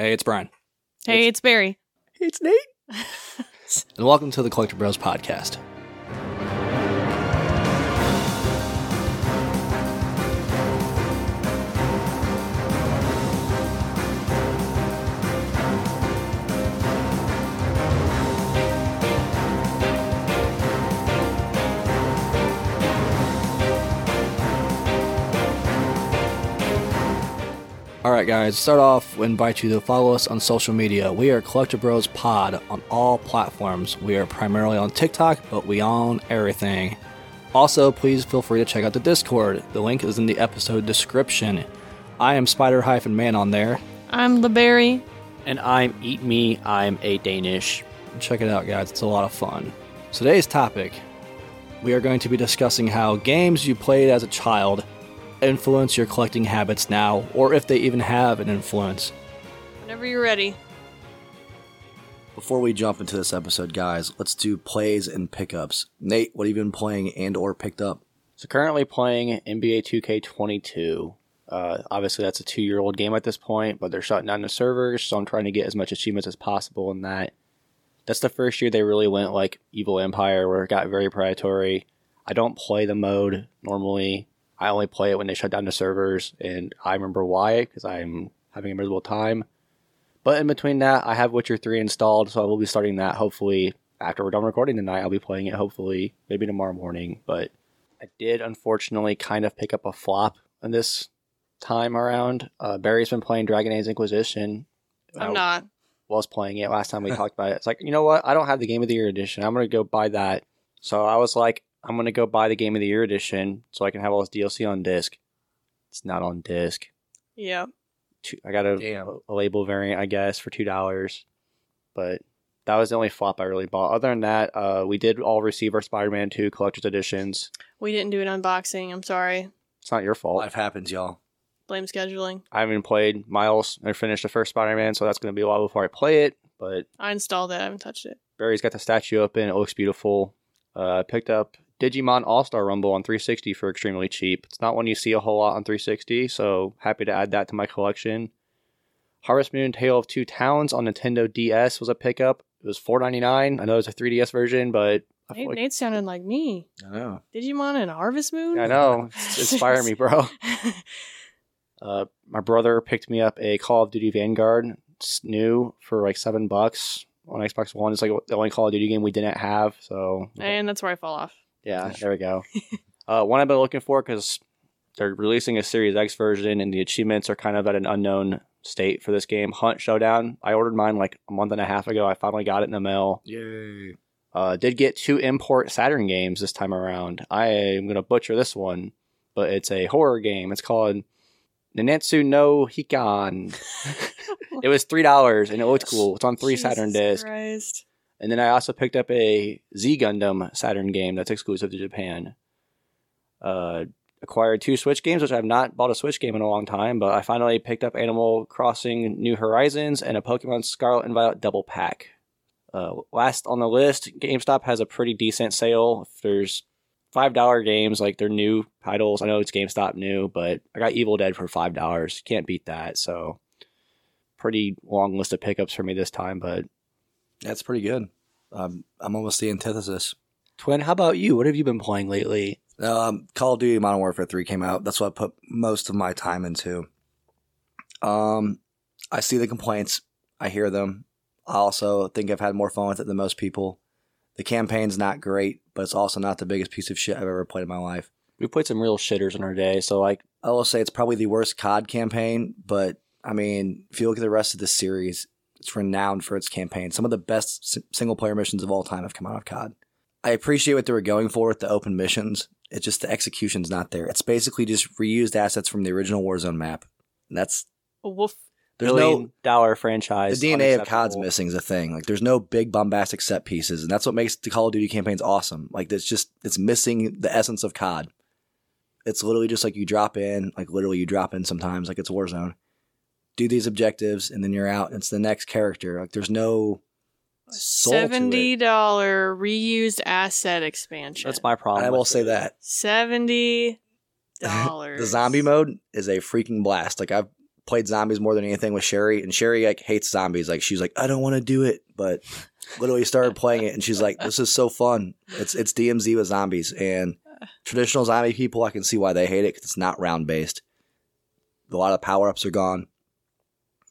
Hey, it's Brian. Hey, it's Barry. It's Nate. and welcome to the CollectiBros podcast. All right, guys. Start off, we invite you to follow us on social media. We are CollectiBros Pod on all platforms. We are primarily on TikTok, but we own everything. Also, please feel free to check out the Discord. The link is in the episode description. I am Spider Hyphen Man on there. I'm LeBerry. And I'm Eat Me, I'm a Danish. Check it out, guys. It's a lot of fun. Today's topic we are going to be discussing how games you played as a child influence your collecting habits now, or if they even have an influence. Whenever you're ready. Before we jump into this episode, guys, let's do plays and pickups. Nate, what have you been playing and or picked up? So currently playing NBA 2K22. Uh, obviously, that's a two-year-old game at this point, but they're shutting down the servers, so I'm trying to get as much achievements as possible in that. That's the first year they really went like Evil Empire, where it got very predatory. I don't play the mode normally. I only play it when they shut down the servers, and I remember why because I'm having a miserable time. But in between that, I have Witcher 3 installed, so I will be starting that hopefully after we're done recording tonight. I'll be playing it hopefully, maybe tomorrow morning. But I did unfortunately kind of pick up a flop in this time around. Uh, Barry's been playing Dragon Age Inquisition. I'm I not. was playing it last time we talked about it. It's like, you know what? I don't have the Game of the Year edition. I'm going to go buy that. So I was like, I'm going to go buy the Game of the Year edition so I can have all this DLC on disc. It's not on disc. Yeah. Two, I got a, a label variant, I guess, for two dollars. But that was the only flop I really bought. Other than that, uh, we did all receive our Spider-Man 2 collector's editions. We didn't do an unboxing. I'm sorry. It's not your fault. Life happens, y'all. Blame scheduling. I haven't played Miles or finished the first Spider-Man, so that's going to be a while before I play it. But I installed it. I haven't touched it. Barry's got the statue open. It looks beautiful. Uh, I picked up Digimon All Star Rumble on 360 for extremely cheap. It's not one you see a whole lot on 360, so happy to add that to my collection. Harvest Moon Tale of Two Towns on Nintendo DS was a pickup. It was 4.99. I know it's a 3DS version, but I feel Nate, like, Nate sounded like me. I know. Digimon and Harvest Moon? I know it's inspire me, bro. Uh, my brother picked me up a Call of Duty Vanguard. It's new for like seven bucks on Xbox One. It's like the only Call of Duty game we didn't have, so and that's where I fall off. Yeah, there we go. uh, one I've been looking for because they're releasing a Series X version and the achievements are kind of at an unknown state for this game. Hunt Showdown. I ordered mine like a month and a half ago. I finally got it in the mail. Yay. Uh, did get two import Saturn games this time around. I am gonna butcher this one, but it's a horror game. It's called Nanetsu no Hikan. it was three dollars and it looked cool. It's on three Saturn discs. Christ. And then I also picked up a Z Gundam Saturn game that's exclusive to Japan. Uh, acquired two Switch games, which I've not bought a Switch game in a long time, but I finally picked up Animal Crossing New Horizons and a Pokemon Scarlet and Violet double pack. Uh, last on the list, GameStop has a pretty decent sale. If there's five dollar games, like they're new titles. I know it's GameStop new, but I got Evil Dead for five dollars. Can't beat that. So, pretty long list of pickups for me this time, but That's pretty good. Um, I'm almost the antithesis. Twin, how about you? What have you been playing lately? Um, Call of Duty Modern Warfare 3 came out. That's what I put most of my time into. Um, I see the complaints. I hear them. I also think I've had more fun with it than most people. The campaign's not great, but it's also not the biggest piece of shit I've ever played in my life. We played some real shitters in our day, so like I will say it's probably the worst COD campaign, but I mean, if you look at the rest of the series, it's renowned for its campaign. Some of the best single player missions of all time have come out of COD. I appreciate what they were going for with the open missions. It's just the execution's not there. It's basically just reused assets from the original Warzone map. And that's Woof. there's billion no dollar franchise. the. DNA of COD's missing is a thing. Like there's no big bombastic set pieces, and that's what makes the Call of Duty campaigns awesome. Like it's just it's missing the essence of COD. It's literally just like you drop in, like literally you drop in sometimes, like it's Warzone. Do these objectives, and then you're out. It's the next character. Like there's no soul to it. Seventy dollar reused asset expansion. That's my problem. I will say it. Seventy dollars. the zombie mode is a freaking blast. Like I've played zombies more than anything with Sherry, and Sherry like hates zombies. Like she's like, I don't want to do it, but literally started playing it, and she's like, this is so fun. It's it's DMZ with zombies, and traditional zombie people, I can see why they hate it because it's not round based. A lot of power ups are gone,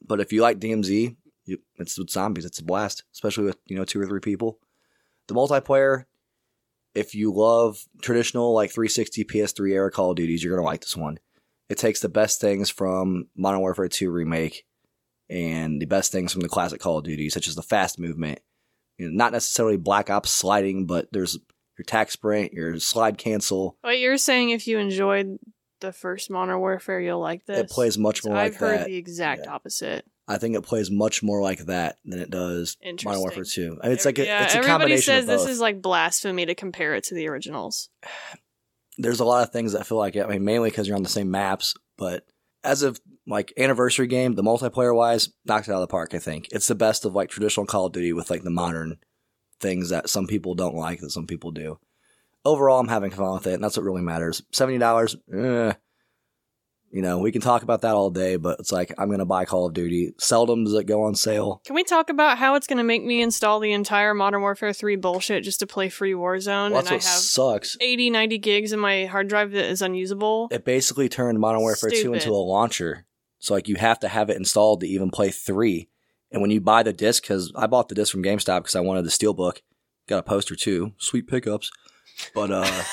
but if you like DMZ, you, it's with zombies. It's a blast, especially with you know two or three people. The multiplayer, if you love traditional like 360 PS3 era Call of Duties, you're gonna like this one. It takes the best things from Modern Warfare 2 remake and the best things from the classic Call of Duty, such as the fast movement. You know, not necessarily Black Ops sliding, but there's your tac sprint, your slide cancel. But you're saying if you enjoyed the first Modern Warfare, you'll like this. It plays much more like that. I've heard the exact Yeah. opposite. I think it plays much more like that than it does Modern. Warfare 2. I mean, it's like a, yeah, it's a everybody combination says this is like blasphemy to compare it to the originals. there's a lot of things that feel like it. I mean, mainly because you're on the same maps, but as of like anniversary game, the multiplayer wise, knocked it out of the park. I think it's the best of like traditional Call of Duty with like the modern things that some people don't like that some people do. Overall, I'm having fun with it, and that's what really matters. Seventy dollars, eh, you know, we can talk about that all day, but it's like I'm gonna buy Call of Duty. Seldom does it go on sale. Can we talk about how it's going to make me install the entire Modern Warfare 3 bullshit just to play free Warzone? Well, and that's I what have sucks. 80, 90 gigs in my hard drive that is unusable. it basically turned Modern Warfare 2 into a launcher. So like you have to have it installed to even play 3. And when you buy the disc cuz I bought the disc from GameStop cuz I wanted the steelbook, got a poster too. Sweet pickups. But uh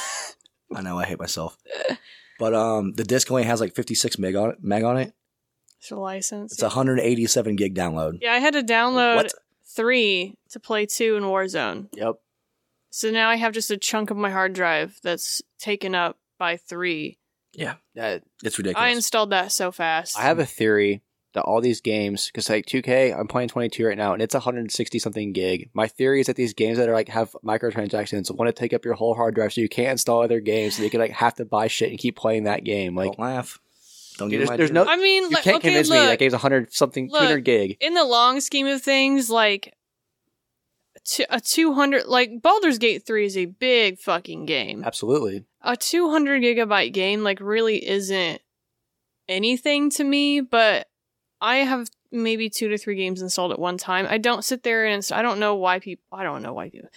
I know I hate myself. But um the disc only has like 56 meg on it, meg on it. It's a license. It's a 187 gig download. yeah, I had to download What? 3 to play 2 in Warzone. Yep. So now I have just a chunk of my hard drive that's taken up by 3. Yeah, That it's ridiculous. I installed that so fast. I have a theory that all these games, because like 2K, I'm playing 22 right now, and it's 160 something gig. My theory is that these games that are like have microtransactions want to take up your whole hard drive, so you can't install other games, so you can like have to buy shit and keep playing that game. Like don't laugh. Don't There's- give my there's no- I mean, you like, can't okay, convince look, me that game's 100 something, Look. 200 gig. in the long scheme of things, like a 200 like Baldur's Gate 3 is a big fucking game. Absolutely. A 200 gigabyte game like really isn't anything to me, but I have maybe 2 to 3 games installed at one time. I don't sit there and inst- I don't know why people I don't know why people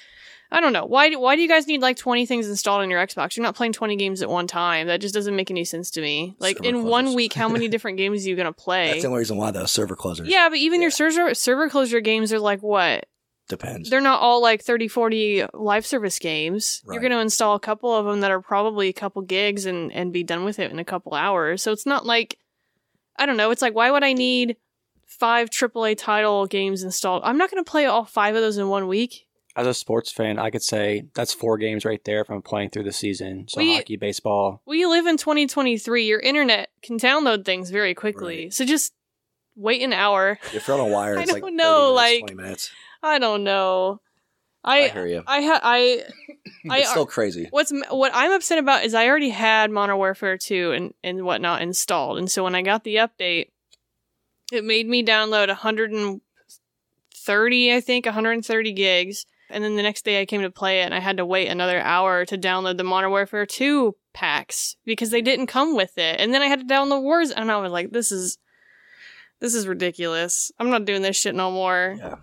I don't know. Why do, why do you guys need like 20 things installed on your Xbox? You're not playing 20 games at one time. That just doesn't make any sense to me. Like Server in one week, how many different games are you going to play? That's the only reason why the server closers. Yeah, but even your server server closure games are like what? Depends. They're not all like 30, 40 live service games. You're going to install a couple of them that are probably a couple gigs and and be done with it in a couple hours. So it's not like I don't know. It's like why would I need five AAA title games installed? I'm not going to play all five of those in one week. As a sports fan, I could say that's four games right there from playing through the season. So We- hockey, baseball. We live in 2023. Your internet can download things very quickly. Right. So just wait an hour. If you're on a wire, I it's like don't 30 know, minutes, like- 20 minutes. I don't know. I, I hear you. I ha- I I it's still crazy. What's what I'm upset about is I already had Modern Warfare 2 and and whatnot installed, and so when I got the update, it made me download 130, I think, 130 gigs, and then the next day I came to play it, and I had to wait another hour to download the Modern Warfare 2 packs because they didn't come with it, and then I had to download Wars, and I was like, this is. This is ridiculous. I'm not doing this shit no more. Yeah.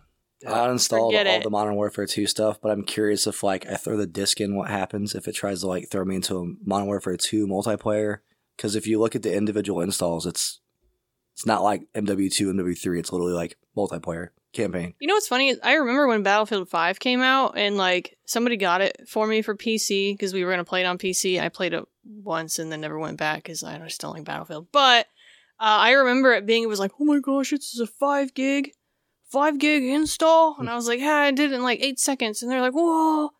I uninstalled Forget all it. the Modern Warfare 2 stuff, but I'm curious if like I throw the disc in, what happens if it tries to like throw me into a Modern Warfare 2 multiplayer? Because if you look at the individual installs, it's it's not like MW2, MW3. It's literally like multiplayer campaign. You know what's funny is I remember when Battlefield 5 came out and like somebody got it for me for PC because we were going to play it on PC. I played it once and then never went back because I just don't like Battlefield. But uh, I remember it being, it was like, oh my gosh, this is a 5 gig, 5 gig install. And hmm. I was like, yeah, I did it in like 8 seconds. And they're like, whoa.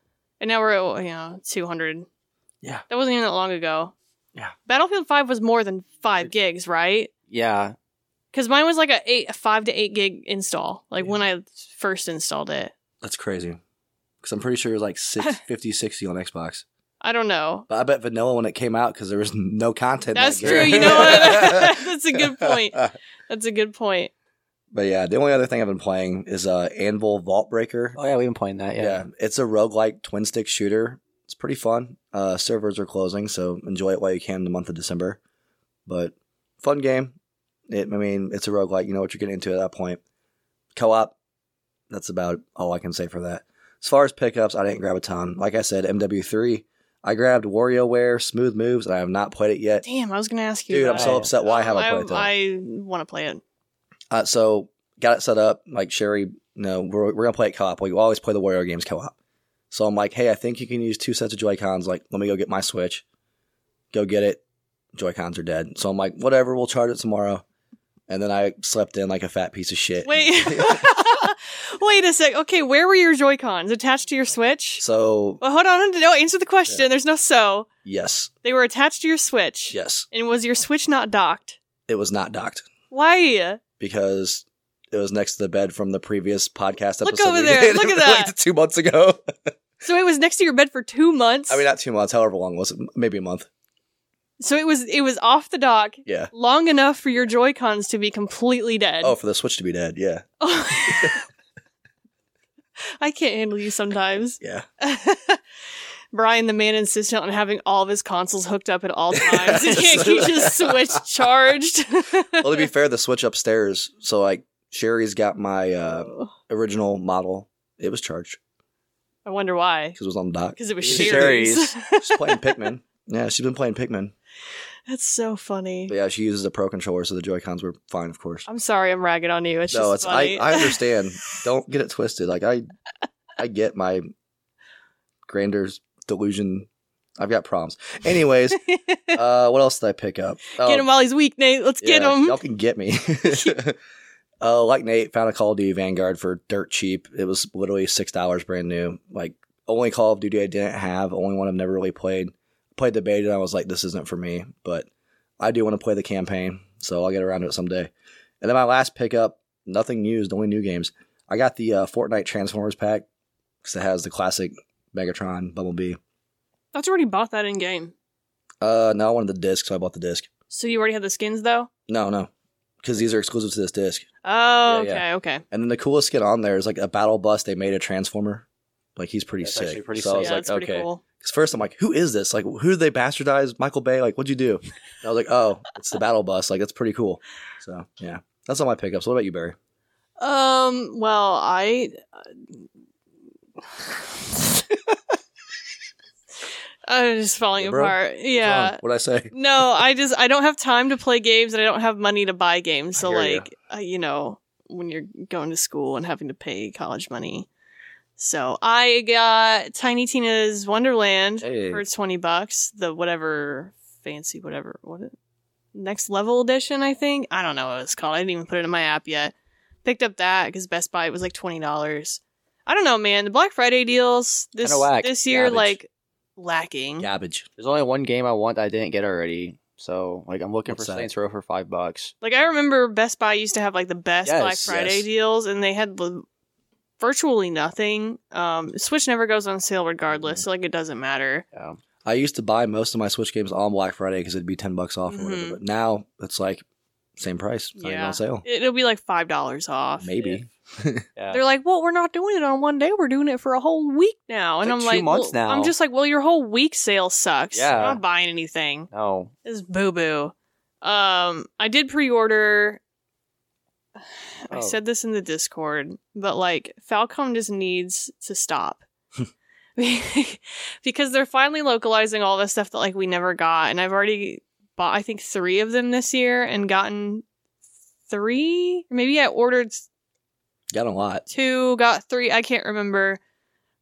And now we're at, you know, 200. Yeah. That wasn't even that long ago. Yeah. Battlefield 5 was more than 5 gigs, right? Yeah. Because mine was like a eight, a five to eight gig install, like Yeah. when I first installed it. That's crazy. Because I'm pretty sure it was like six, 50, 60 on Xbox. I don't know. But I bet vanilla when it came out because there was no content. That's that true. You know what? That's a good point. That's a good point. But yeah, the only other thing I've been playing is uh, Anvil Vault Breaker. Oh yeah, we've been playing that. Yeah. Yeah. it's a roguelike twin stick shooter. It's pretty fun. Uh, servers are closing, so enjoy it while you can in the month of December. But fun game. It, I mean, it's a roguelike. You know what you're getting into at that point. Co op, that's about all I can say for that. As far as pickups, I didn't grab a ton. Like I said, MW3. I grabbed WarioWare Smooth Moves, and I have not played it yet. Damn, I was gonna ask you. Dude, I'm so upset. Why haven't I played it? though? I want to play it. Uh, so got it set up. Like Sherry, no, we're, we're gonna play it co-op. We always play the Wario games co-op. So I'm like, hey, I think you can use two sets of Joy Cons. Like, let me go get my Switch. Go get it. Joy Cons are dead. So I'm like, whatever. We'll charge it tomorrow. And then I slept in like a fat piece of shit. Wait, wait a sec. Okay, where were your Joy Cons attached to your Switch? So Well, hold on. No, answer the question. There's no so. yes, They were attached to your Switch. yes, And was your Switch not docked? it was not docked Why? Because it was next to the bed from the previous podcast episode. Look over there. did, Look at like, that. two months ago. So it was next to your bed for two months. I mean, not two months. However long was it? Maybe a month. so it was it was off the dock Yeah. long enough for your Joy Cons to be completely dead. Oh, for the Switch to be dead. Yeah. Oh. I can't handle you sometimes. Yeah. Brian, the man insistent on having all of his consoles hooked up at all times. He can't keep his Switch charged. well, to be fair, the Switch upstairs. So like Sherry's got my uh, original model. It was charged I wonder why. because it was on the dock. Because it was Sherry's. Sherry's. She's playing Pikmin. Yeah, she's been playing Pikmin. That's so funny. But yeah, she uses a Pro controller, so the Joy Cons were fine, of course. I'm sorry I'm ragging on you. It's no, just it's. I, I understand. Don't get it twisted. Like I, I get my grander's delusion. I've got problems. Anyways, uh, what else did I pick up? Oh, Get him while he's weak, Nate. Let's get him. Y'all can get me. uh, like Nate found a Call of Duty Vanguard for dirt cheap. It was literally six dollars brand new. Like only Call of Duty I didn't have. Only one I've never really played. Played the beta. and I was like, this isn't for me. But I do want to play the campaign, so I'll get around to it someday. And then my last pickup, nothing used, only new games. I got the uh, Fortnite Transformers pack because it has the classic Megatron, Bumblebee. I thought already bought that in game. Uh, no, I wanted the disc, so I bought the disc. So you already have the skins though? No, no, because these are exclusive to this disc. Oh, Yeah, okay, yeah. okay. And then the coolest skin on there is like a battle bus. They made a transformer. Like he's pretty That's sick. actually pretty so I sick. was yeah, like, that's pretty okay. cool. Because first I'm like, who is this? Like, who did they bastardize? Michael Bay? Like, what'd you do? And I was like, oh, it's the battle bus. Like, that's pretty cool. So yeah, that's all my pickups. What about you, Barry? Um. Well, I. I'm just falling apart. Yeah. What'd I say? No, I just I don't have time to play games and I don't have money to buy games. So I hear ya. like, uh, you know, when you're going to school and having to pay college money. So I got Tiny Tina's Wonderland Hey. for 20 bucks, the whatever fancy whatever what it next level edition, I think. I don't know what it's called. I didn't even put it in my app yet. Picked up that cuz Best Buy it was like $20. I don't know, man. The Black Friday deals this this year Garbage. like lacking. Garbage. There's only one game I want that I didn't get already. So like I'm looking What's for that? Saints Row for five bucks. Like I remember Best Buy used to have like the best Yes, Black Friday yes. deals, and they had the, virtually nothing. Um, Switch never goes on sale Mm-hmm. regardless, so like it doesn't matter. Yeah. I used to buy most of my Switch games on Black Friday because it'd be ten bucks off or Mhm. whatever. But now it's like same price. It's not even Yeah. on sale. It, will be like five dollars off. Maybe. Yeah. They're like, well, we're not doing it on one day. We're doing it for a whole week now, and like I'm like, months well, now. I'm just like, well, your whole week sale sucks. Yeah. I'm not buying anything. no. This is boo boo. Um, I did pre-order. I Oh. said this in the Discord, but like Falcom just needs to stop because they're finally localizing all the stuff that like we never got, and I've already bought I think three of them this year and gotten three. Maybe I ordered Got a lot. two, got three. I can't remember.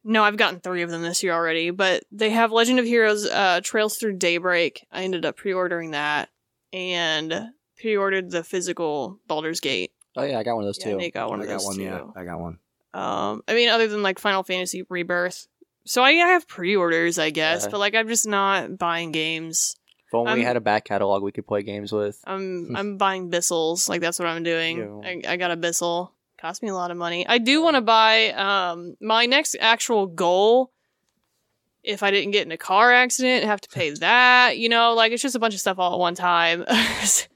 No, I've gotten three of them this year already, but they have Legend of Heroes uh, Trails Through Daybreak. I ended up pre ordering that and pre ordered the physical Baldur's Gate. Oh yeah, I got one of those Yeah, too. Nate got one I of got those one. too. Yeah, I got one. Um, I mean, other than like Final Fantasy Rebirth. So I have pre orders, I guess, Yeah. but like I'm just not buying games. If only we I'm- had a back catalog we could play games with. I'm I'm buying Bissells. Like that's what I'm doing. Yeah. I, I got a Bissell. Cost me a lot of money. I do want to buy um my next actual goal. If I didn't get in a car accident, have to pay that. You know, like it's just a bunch of stuff all at one time.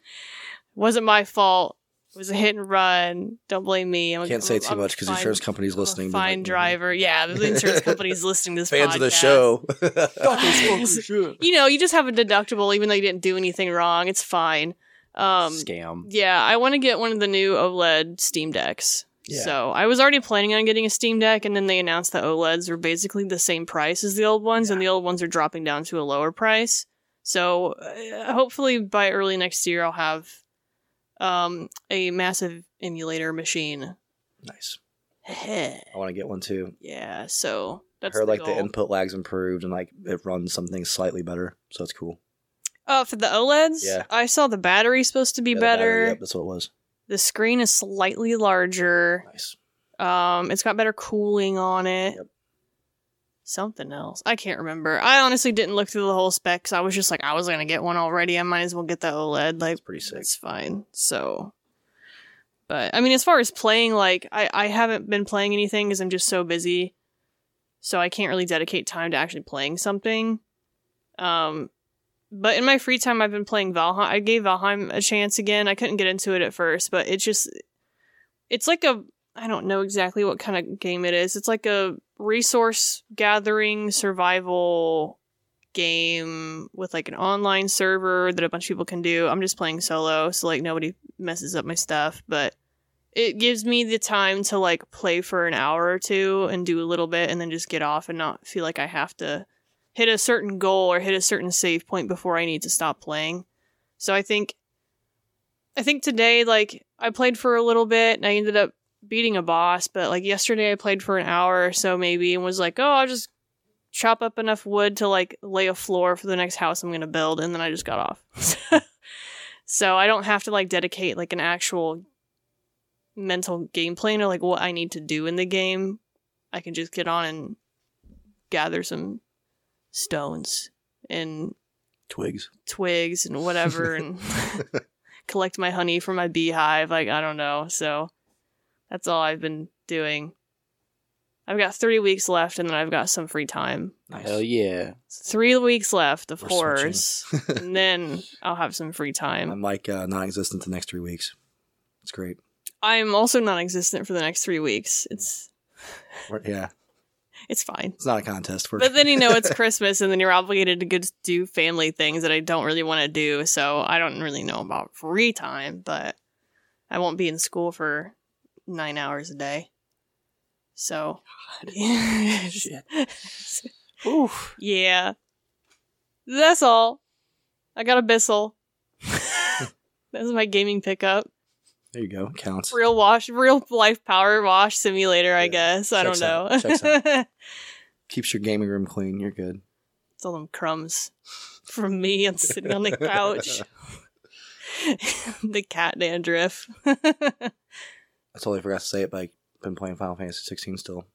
Wasn't my fault. It was a hit and run. Don't blame me. I'm Can't say I'm- too I'm much because insurance a listening. Fine driver. Yeah, the insurance company's listening to this. Fans of the show. you know, you just have a deductible even though you didn't do anything wrong. It's fine. Um, Scam. yeah, I want to get one of the new OLED Steam Decks. Yeah. So I was already planning on getting a Steam Deck, and then they announced that OLEDs were basically the same price as the old ones, and the old ones are dropping down to a lower price. So uh, hopefully by early next year, I'll have um, a massive emulator machine. Nice. I want to get one too. Yeah. So I that's heard the like goal. the input lag's improved and like it runs something slightly better, so it's cool. Oh, for the OLEDs, Yeah. I saw the battery's supposed to be Yeah, better. battery, Yep, that's what it was. The screen is slightly larger. Nice. Um, it's got better cooling on it. Yep. Something else. I can't remember. I honestly didn't look through the whole specs. I was just like, I was gonna get one already. I might as well get the OLED. Like, It's pretty sick. that's fine. So, but I mean, as far as playing, like, I I haven't been playing anything because I'm just so busy. So I can't really dedicate time to actually playing something. Um, but in my free time, I've been playing Valheim. I gave Valheim a chance again. I couldn't get into it at first, but it's just, it's like a, I don't know exactly what kind of game it is. It's like a resource gathering survival game with like an online server that a bunch of people can do. I'm just playing solo, so like nobody messes up my stuff, but it gives me the time to like play for an hour or two and do a little bit and then just get off and not feel like I have to hit a certain goal or hit a certain save point before I need to stop playing. So I think I think today like I played for a little bit and I ended up beating a boss, but like yesterday I played for an hour or so maybe and was like, "Oh, I'll just chop up enough wood to like lay a floor for the next house I'm going to build." And then I just got off. so I don't have to like dedicate like an actual mental game plan or like what I need to do in the game. I can just get on and gather some stones and Twigs. twigs and whatever and collect my honey from my beehive. Like, I don't know. So that's all I've been doing. I've got three weeks left and then I've got some free time. Nice. Hell yeah. Three weeks left, of We're course. and then I'll have some free time. I'm like uh, non-existent the next three weeks. It's great. I'm also non existent for the next three weeks. It's yeah, it's fine. it's not a contest. We're, But then you know it's Christmas and then you're obligated to do family things that I don't really want to do. So I don't really know about free time, but I won't be in school for nine hours a day. So Shit. Oof. yeah. That's all. I got a Bissell. That's my gaming pickup. There you go. Counts. Real wash, real life power wash simulator, I Yeah. guess. I don't know. out. Checks out. Keeps your gaming room clean. You're good. It's all them crumbs from me and sitting on the couch. the cat dandruff. I totally forgot to say it, but I've been playing Final Fantasy 16 still.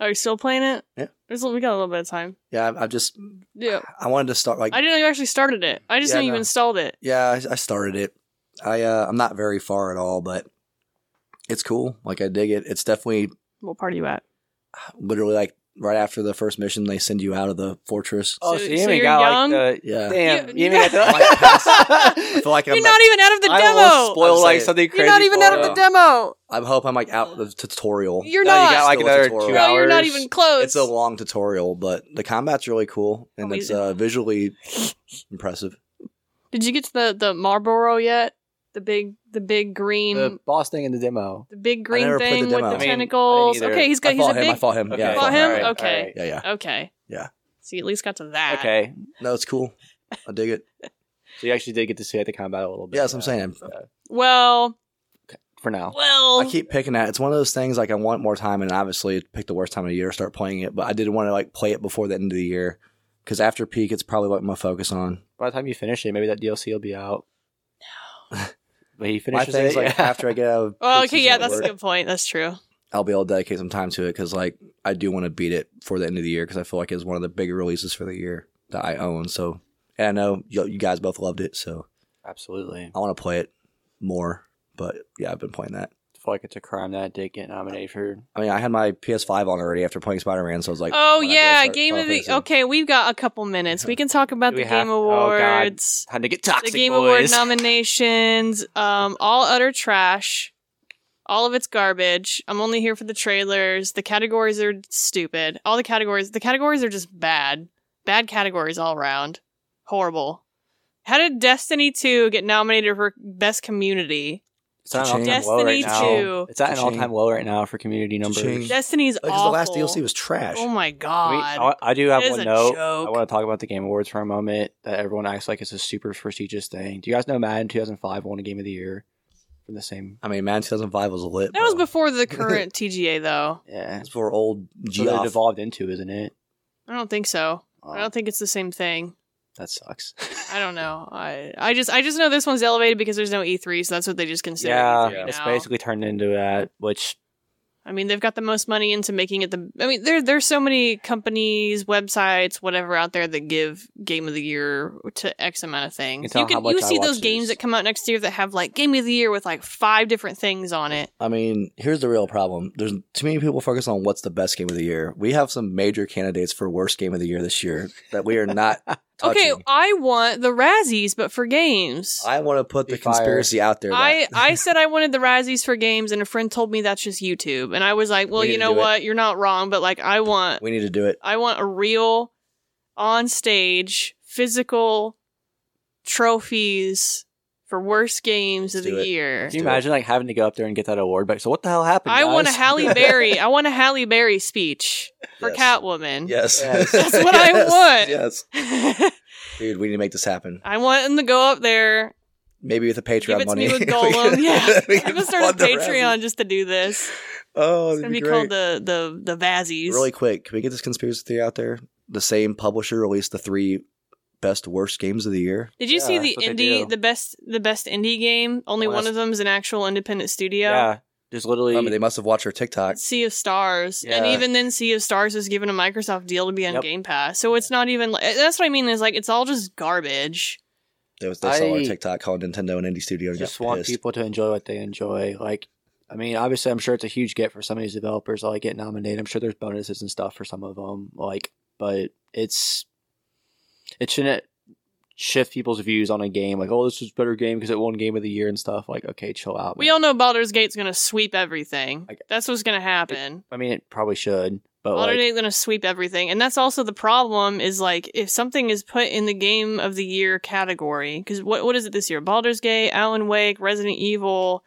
Are you still playing it? Yeah. There's we got a little bit of time. Yeah, I've, just Yeah. I wanted to start like I didn't know you actually started it. I just Yeah, knew you installed it. yeah, I, I started it. I uh, I'm not very far at all, but it's cool. Like I dig it. It's definitely What part are you at? literally like right after the first mission, they send you out of the fortress. Oh, So- so, so you even you're got young? like the Yeah, damn. You- You, even got the. I feel like I'm You're not even out of the I demo. will spoil I'm like saying- something crazy. You're not even for out of the demo. I hope I'm like out of the tutorial. You're No, not. you got like another tutorial. two no, you're not even close. It's a long tutorial, but the combat's really cool and it's uh, visually impressive. Did you get to the the Malboro yet? The big the big green the boss thing in the demo. the big green thing the with the I mean, tentacles. okay, he's got I he's a him. big I fought him. Okay. Yeah, I Fought fought him? Alright, Okay. alright. Yeah, yeah. Okay. Yeah. So you at least got to that. Okay. No, it's cool. I dig it. So you actually did get to see at the combat a little bit. Yeah, that's what I'm saying. uh, Well, for now. well. I keep picking at. It's one of those things like I want more time, and obviously pick the worst time of the year to start playing it. But I didn't want to like play it before the end of the year because after peak, it's probably what I'm gonna focus on. By the time you finish it, maybe that DLC will be out. But he My finishes thing it. is like yeah. after I get out of well, okay, yeah, at that's a good point. That's true. I'll be able to dedicate some time to it because like I do want to beat it for the end of the year because I feel like it's one of the bigger releases for the year that I own. So and I know you, you guys both loved it, so Absolutely. I want to play it more. But yeah, I've been playing that. I feel like it's a crime that it did get nominated for. I mean, I had my PS5 on already after playing Spider Man, so I was like, oh why not go yeah, game of the. Fantasy? Okay, we've got a couple minutes. We can talk about Do the we Game have- oh, God. Awards. Time to get toxic, the toxic, Game Award boys. nominations. Um, all utter trash. All of it's garbage. I'm only here for the trailers. The categories are stupid. All the categories. The categories are just bad. Bad categories all around. Horrible. How did Destiny 2 get nominated for Best Community? It's at an Cha-ching. all-time low right Destiny now. 2. It's at an Cha-ching. all-time low right now for community numbers. Cha-ching. Destiny's Because awful. the last DLC was trash. Oh my I, mean, god. I, I do have It is one a note. joke. I want to talk about the Game Awards for a moment. That everyone acts like it's a super prestigious thing. Do you guys know Madden 2005 won a Game of the Year from the same? I mean, man, 2005 was lit. that was bro. before the current TGA though. Yeah, That's before old so it evolved into, isn't it? I don't think so. I don't think it's the same thing. That sucks. I don't know. I I just I just know this one's elevated because there's no E3, so that's what they just consider. yeah, E3 it's now. basically turned into that, which I mean, they've got the most money into making it the. I mean, there there's so many companies, websites, whatever out there that give Game of the Year to X amount of things. You can You can you I see watch those games these. that come out next year that have like Game of the Year with like five different things on it. I mean, here's the real problem. There's too many people focus on what's the best game of the year. We have some major candidates for worst game of the year this year that we are not touching. Okay, I want the Razzies, but for games. I want to put the Be fired. conspiracy out there. that- I, I said I wanted the Razzies for games, and a friend told me that's just YouTube, and I was like, well, We need you to know do it. what? You're not wrong, but like, I want we need to do it. I want a real on stage physical trophies for worst games of Let's the it. year. can you do it. imagine like having to go up there and get that award back? So what the hell happened? I want a guys? Halle Berry. I want a Halle Berry speech for Yes. Catwoman. Yes. Yes. That's what I want. Yes. Dude, we need to make this happen. I want him to go up there, Maybe with the Patreon give it to money. me with We Gollum. can- yeah, we I'm gonna start a Patreon Razzies. just to do this. Oh, It's gonna be great. called the the the Vazzies. Really quick, can we get this conspiracy theory out there? The same publisher released the three best worst games of the year. Did you see the that's what they indie, the best, the best indie game? Only Well, one of them is an actual independent studio. Yeah, there's literally I mean, they must have watched our TikTok. Sea of Stars, and even then, Sea of Stars was given a Microsoft deal to be on Yep. Game Pass. So it's not even like that's what I mean. Is like it's all just garbage. They, was, they saw our TikTok called Nintendo and Indie Studio and just want pissed. people to enjoy what they enjoy. Like, I mean, obviously, I'm sure it's a huge get for some of these developers. Like, get nominated. I'm sure there's bonuses and stuff for some of them. Like, but it's it shouldn't shift people's views on a game. Like, oh, this is a better game because it won Game of the Year and stuff. Like, okay, chill out. We all know Baldur's Gate's gonna sweep everything. Like- That's what's gonna happen. I mean, it probably should, but Baldur's like, Gate's gonna sweep everything, and that's also the problem. Is like if something is put in the Game of the Year category, because what what is it this year? Baldur's Gate, Alan Wake, Resident Evil,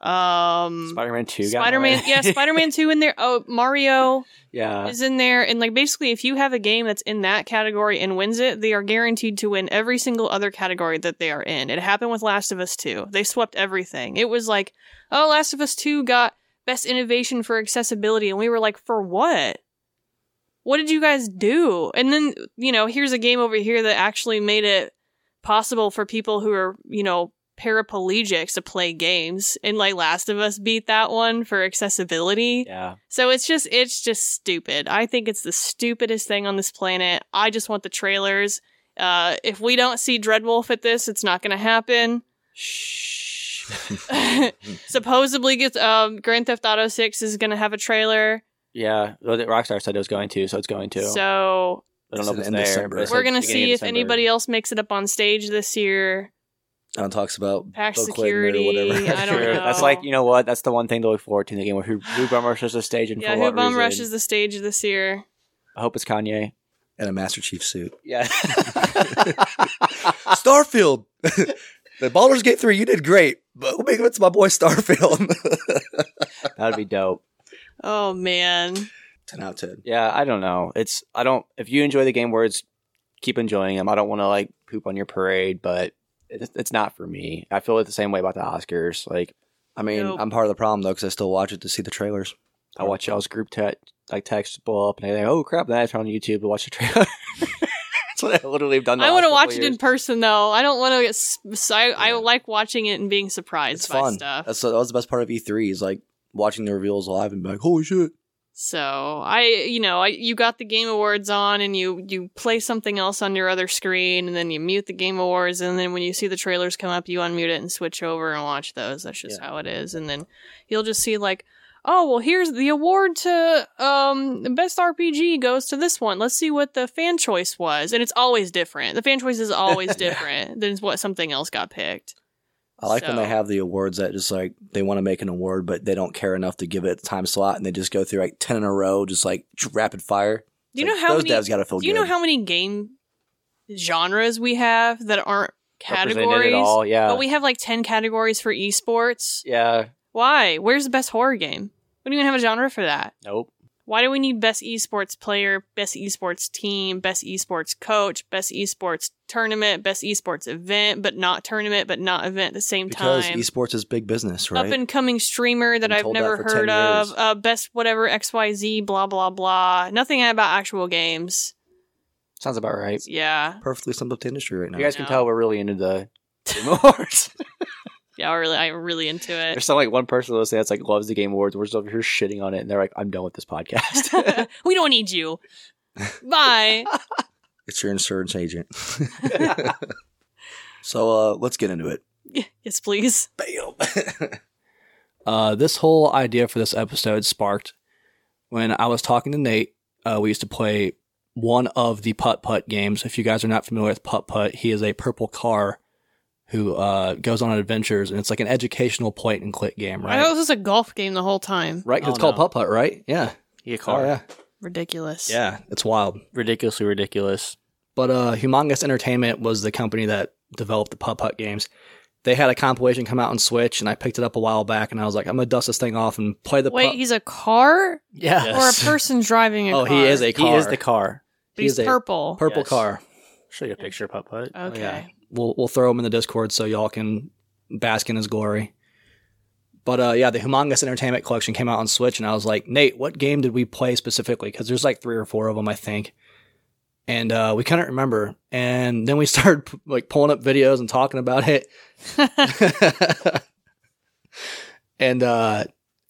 um, Spider-Man Two, got Spider Man, yeah, Spider Man Two in there. Oh, Mario. yeah. is in there. And like basically if you have a game that's in that category and wins it they are guaranteed to win every single other category that they are in. It happened with last of us 2 they swept everything. It was like oh last of us 2 got best innovation for accessibility. And we were like for what? What did you guys do? And then you know here's a game over here that actually made it possible for people who are you know paraplegics to play games and like last of us beat that one for accessibility Yeah. so it's just it's just stupid. I think it's the stupidest thing on this planet. I just want the trailers. Uh, if we don't see Dreadwolf at this, it's not going to happen. Shh. Supposedly, gets, um, Grand Theft Auto Six is going to have a trailer. yeah. Rockstar said it was going to, so it's going to. So I don't know if It's it's in there. December. we're going to see if December. anybody else makes it up on stage this year. Alan talks about Patch Bill Clinton security. or whatever. I don't know. That's like you know what? That's the one thing to look forward to in the game. Where who who bum rushes the stage and Yeah, for who what bum reason. rushes the stage this year? I hope it's Kanye. and a Master Chief suit. Yeah. Starfield. the Baldur's Gate 3, you did great, but we'll make it to my boy Starfield. That'd be dope. Oh man. 10 out of 10. Yeah, I don't know. It's I don't. If you enjoy the game words, keep enjoying them. I don't want to like poop on your parade, but it's, it's not for me. I feel the same way about the Oscars. Like I mean, Nope. I'm part of the problem though because I still watch it to see the trailers. I watch y'all's group te- like text blow up, and I think, oh crap, that's on YouTube to watch the trailer. That's what I literally have done. I want to watch it in person though. I don't want to get. s- s- I, I Yeah. like watching it and being surprised It's by fun. stuff. That's that was the best part of E3 is like watching the reveals live and be like, holy shit. So I, you know, I you got the Game Awards on, and you you play something else on your other screen, and then you mute the Game Awards, and then when you see the trailers come up, you unmute it and switch over and watch those. That's just Yeah. how it is, and then you'll just see like. Oh well, here's the award to um the best RPG goes to this one. Let's see what the fan choice was, and it's always different. The fan choice is always different than what something else got picked. I like when they have the awards that just like they want to make an award, but they don't care enough to give it a time slot and they just go through like 10 in a row, just like rapid fire. Do you Like, know how those many? devs got to feel Do you good. know how many game genres we have that aren't categories. at all. Yeah, But we have like 10 categories for esports. yeah, Why? Where's the best horror game? We don't even have a genre for that. nope. Why do we need best esports player, best esports team, best esports coach, best esports tournament, best esports event, but not tournament, but not event at the same Because time? Because esports is big business, right? Up and coming streamer that I've told that never heard of, uh, best whatever XYZ, blah, blah, blah. Nothing about actual games. Sounds about right. Yeah. Perfectly summed up the industry right now. You guys can tell we're really into the Game Awards. Yeah, I really, I'm really into it. There's some like one person listening that's like loves the Game Awards. We're just over here shitting on it, and they're like, "I'm done with this podcast." we don't need you. Bye. It's your insurance agent. so uh, let's get into it. yes, please. Bam. Uh, this whole idea for this episode sparked when I was talking to Nate. Uh, we used to play one of the putt putt games. If you guys are not familiar with putt putt, he is a purple car who uh, goes on adventures, and it's like an educational point and click game, right? I thought right? this was a golf game the whole time. Right? 'cause Oh, it's called no. putt putt, right? Yeah. yeah, car. Oh yeah. Ridiculous. Yeah. It's wild. ridiculously ridiculous. But uh, Humongous Entertainment was the company that developed the putt putt games. They had a compilation come out on Switch, and I picked it up a while back, and I was like, I'm gonna dust this thing off and play the. Wait, putt- he's a car Yeah, Yes. or a person driving a oh, car? he is a he is the car. But he he's is a purple. purple Yes. car. Show you a picture, putt putt. okay. yeah. We'll we'll throw him in the Discord so y'all can bask in his glory. But uh, yeah, the Humongous Entertainment Collection came out on Switch, and I was like, Nate, what game did we play specifically? Because there's like three or four of them, I think. And uh, we couldn't remember. And then we started like pulling up videos and talking about it. and uh,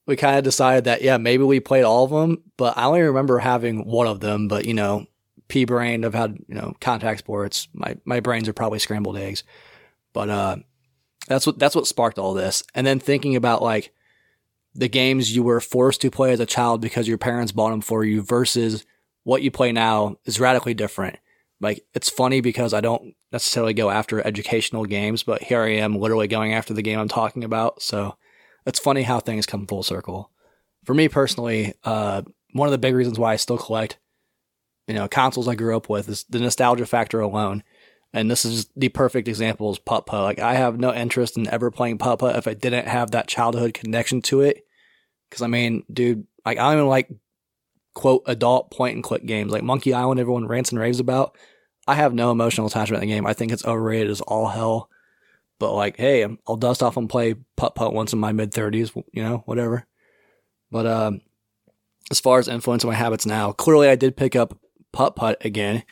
we kind of decided that yeah, maybe we played all of them, but I only remember having one of them. But you know, P brain, I've had you know contact sports. My my brains are probably scrambled eggs. But uh, that's what that's what sparked all this. And then thinking about like the games you were forced to play as a child because your parents bought them for you versus what you play now is radically different. Like it's funny because I don't necessarily go after educational games, but here I am literally going after the game I'm talking about. So it's funny how things come full circle. For me personally, uh, one of the big reasons why I still collect, you know, consoles I grew up with is the nostalgia factor alone. And this is the perfect example is putt putt. Like I have no interest in ever playing putt putt if I didn't have that childhood connection to it. Cause I mean, dude, like I don't even like quote adult point and click games like Monkey Island. Everyone rants and raves about. I have no emotional attachment to the game. I think it's overrated as all hell. But like, hey, I'll dust off and play putt putt once in my mid thirties. You know, whatever. But um, as far as influencing my habits now, clearly I did pick up putt putt again.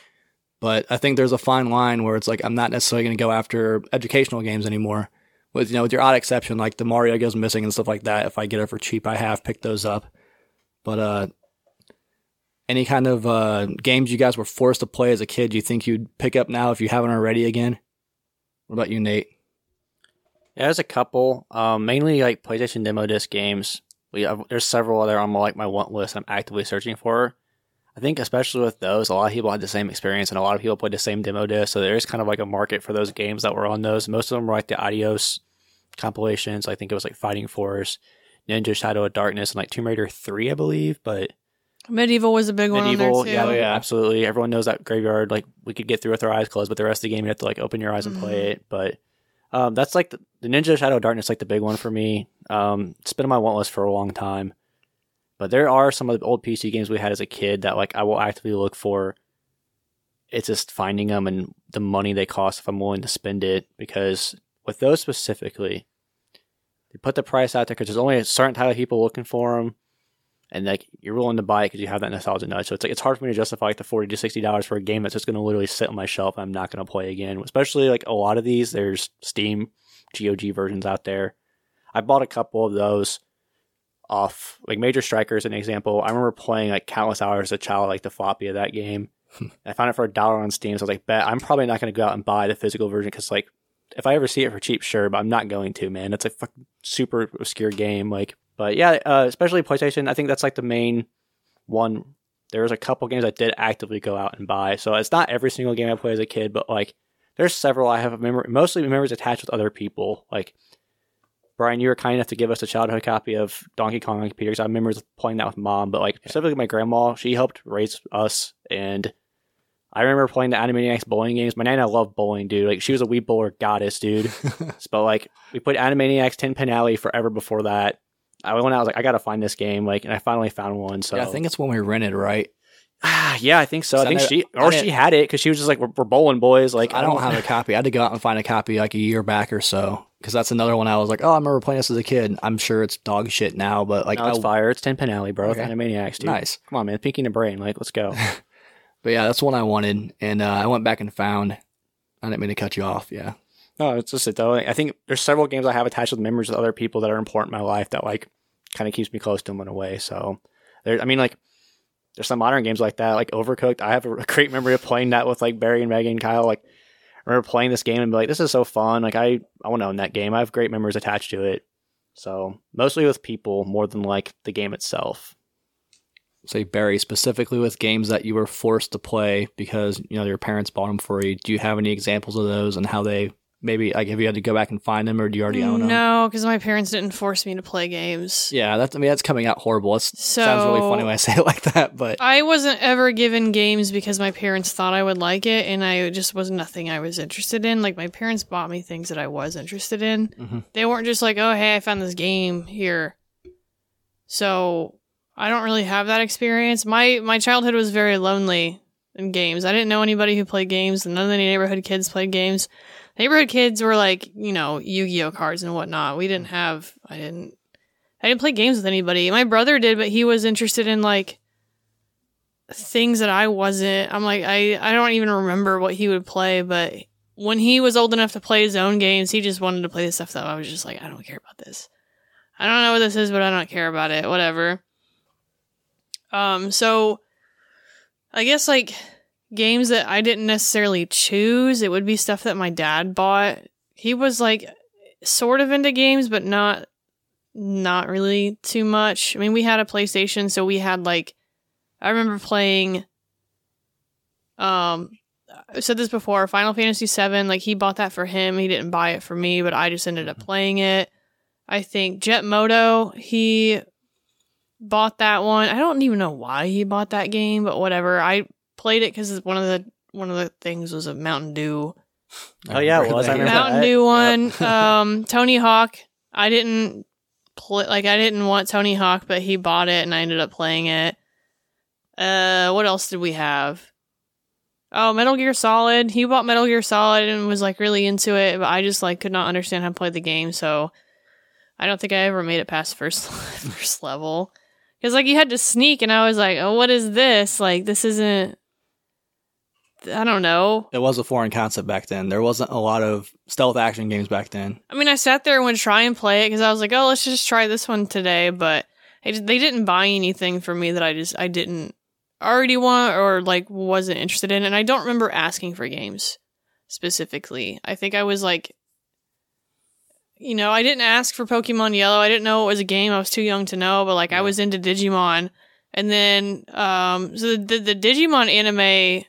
But I think there's a fine line where it's like I'm not necessarily going to go after educational games anymore. With you know, with your odd exception, like the Mario goes missing and stuff like that. If I get it for cheap, I have picked those up. But uh, any kind of uh, games you guys were forced to play as a kid, you think you'd pick up now if you haven't already again? What about you, Nate? Yeah, there's a couple. Um, mainly like PlayStation demo disc games. We have, there's several other on my, like my want list. I'm actively searching for. I think especially with those, a lot of people had the same experience, and a lot of people played the same demo disc. So there is kind of like a market for those games that were on those. Most of them were like the Adios compilations. I think it was like Fighting Force, Ninja Shadow of Darkness, and like Tomb Raider Three, I believe. But MediEvil was a big one on MediEvil, there too. yeah, yeah. absolutely. Everyone knows that graveyard. Like we could get through with our eyes closed, but the rest of the game you have to like open your eyes and play it. But um, that's like the, the Ninja Shadow of Darkness, like the big one for me. Um, it's been on my want list for a long time. But there are some of the old PC games we had as a kid that like I will actively look for. It's just finding them and the money they cost if I'm willing to spend it. Because with those specifically, they put the price out there because there's only a certain type of people looking for them and like you're willing to buy it because you have that nostalgia nudge. So it's like it's hard for me to justify like the forty to sixty dollars for a game that's just going to literally sit on my shelf. I'm not going to play again. Especially like a lot of these, there's Steam GOG versions out there. I bought a couple of those off like Major Stryker as an example. I remember playing like countless hours as a child, like the floppy of that game. I found it for a dollar on Steam, so I was like, bet I'm probably not going to go out and buy the physical version because like if I ever see it for cheap, sure, but I'm not going to, man. It's a fucking super obscure game, like. But yeah, uh, especially PlayStation, I think that's like the main one. There's a couple games I did actively go out and buy, so it's not every single game I played as a kid, but like there's several I have memory, mostly memories attached with other people. Like Brian, you were kind enough to give us a childhood copy of Donkey Kong on computer 'cause I remember playing that with mom, but like specifically my grandma, she helped raise us, and I remember playing the Animaniacs bowling games. My nana loved bowling, dude. Like she was a Wii bowler goddess, dude. but like we played Animaniacs 10 Pin Alley forever before that. I went out, I was like, I gotta find this game, like, and I finally found one. So Yeah, I think it's when we rented, right? Ah, yeah, I think so. I So I think she or she had it because she was just like, we're, we're bowling boys. Like I don't have a copy. I had to go out and find a copy like a year back or so because that's another one I was like, oh, I remember playing this as a kid. I'm sure it's dog shit now, but like, no, it's I- fire. It's 10 Pin Alley, bro. Okay. Animaniacs, dude. nice. Come on, man. Pinky in the brain. Like, let's go. But yeah, that's one I wanted, and uh, I went back and found. I didn't mean to cut you off. Yeah, No, it's just it though. I think there's several games I have attached with memories with other people that are important in my life that like kind of keeps me close to them in a way. So there, I mean, like there's some modern games like that, like Overcooked. I have a great memory of playing that with like Barry and Megan and Kyle. Like Remember playing this game and be like, this is so fun. Like I, I want to own that game. I have great memories attached to it. So mostly with people more than like the game itself. say Barry specifically with games that you were forced to play because you know your parents bought them for you. Do you have any examples of those and how they maybe like have you had to go back and find them or do you already own them? No, because my parents didn't force me to play games. Yeah, that's I mean that's coming out horrible. It So sounds really funny when I say it like that, but I wasn't ever given games because my parents thought I would like it, and I just was nothing I was interested in. Like my parents bought me things that I was interested in. Mhm. They weren't just like, "Oh, hey, I found this game here." So I don't really have that experience. My my childhood was very lonely in games. I didn't know anybody who played games. and None of the neighborhood kids played games. Neighborhood kids were like, you know, Yu-Gi-Oh cards and whatnot. We didn't have. I didn't. I didn't play games with anybody. My brother did, but he was interested in like things that I wasn't. I'm like, I, I don't even remember what he would play, but when he was old enough to play his own games, he just wanted to play the stuff that I was just like, I don't care about this. I don't know what this is, but I don't care about it. Whatever. Um, so I guess like games that I didn't necessarily choose, it would be stuff that my dad bought. He was like sort of into games, but not not really too much. I mean, we had a PlayStation, so we had like I remember playing um I said this before, Final Fantasy 7, like he bought that for him. He didn't buy it for me, but I just ended up playing it. I think Jet Moto, he bought that one. I don't even know why he bought that game, but whatever. I played it cuz one of the one of the things was a Mountain Dew Oh, yeah, it was. I remember Mountain that. Dew one. um, Tony Hawk. I didn't play like I didn't want Tony Hawk, but he bought it and I ended up playing it. Uh, what else did we have? Oh, Metal Gear Solid. He bought Metal Gear Solid and was like really into it, but I just like could not understand how to play the game, so I don't think I ever made it past first first level. Cuz like you had to sneak and I was like, "Oh, what is this? Like this isn't I don't know. it was a foreign concept back then. There wasn't a lot of stealth action games back then. I mean, I sat there and would try and play it because I was like, oh, let's just try this one today. But I just, they didn't buy anything for me that I just I didn't already want or like wasn't interested in. And I don't remember asking for games specifically. I think I was like, you know, I didn't ask for Pokemon Yellow. I didn't know it was a game. I was too young to know. But like, I was into Digimon. And then, um, so the, the, the Digimon anime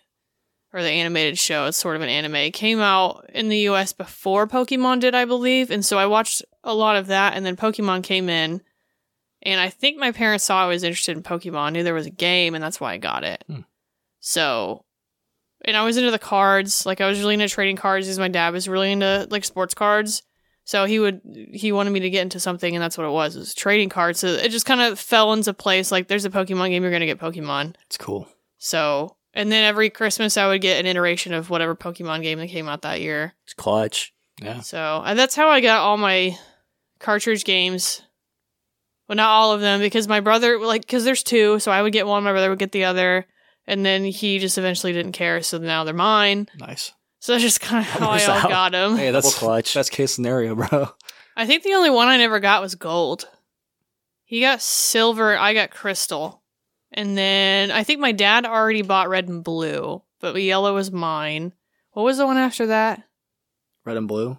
or the animated show, it's sort of an anime, came out in the US before Pokemon did, I believe. And so I watched a lot of that, and then Pokemon came in. And I think my parents saw I was interested in Pokemon, knew there was a game, and that's why I got it. Hmm. So, and I was into the cards. Like, I was really into trading cards because my dad was really into, like, sports cards. So he would, he wanted me to get into something, and that's what it was, it was trading cards. So it just kind of fell into place. Like, there's a Pokemon game, you're going to get Pokemon. It's cool. So, and then every Christmas I would get an iteration of whatever Pokemon game that came out that year. It's clutch. Yeah. So and that's how I got all my cartridge games. Well, not all of them because my brother, like, because there's two, so I would get one, my brother would get the other, and then he just eventually didn't care, so now they're mine. Nice. So that's just kind of how I all out. got them. Hey, that's clutch. Best case scenario, bro. I think the only one I never got was gold. He got silver, I got crystal. And then I think my dad already bought red and blue, but yellow was mine. What was the one after that? Red and blue.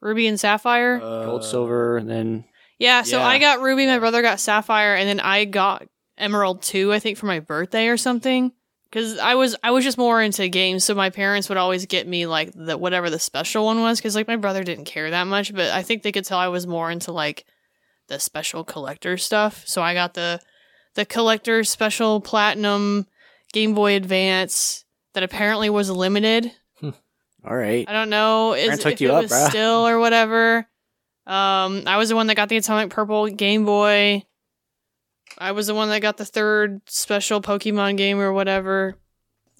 Ruby and sapphire? Uh, Gold, silver, and then yeah, so yeah. I got ruby, my brother got sapphire, and then I got emerald too, I think for my birthday or something. Cause I was I was just more into games, so my parents would always get me like the whatever the special one was, because like my brother didn't care that much, but I think they could tell I was more into like the special collector stuff. So I got the the collector special platinum Game Boy Advance that apparently was limited. All right. I don't know is, if it up, was bruh. still or whatever. Um, I was the one that got the Atomic Purple Game Boy. I was the one that got the third special Pokemon game or whatever.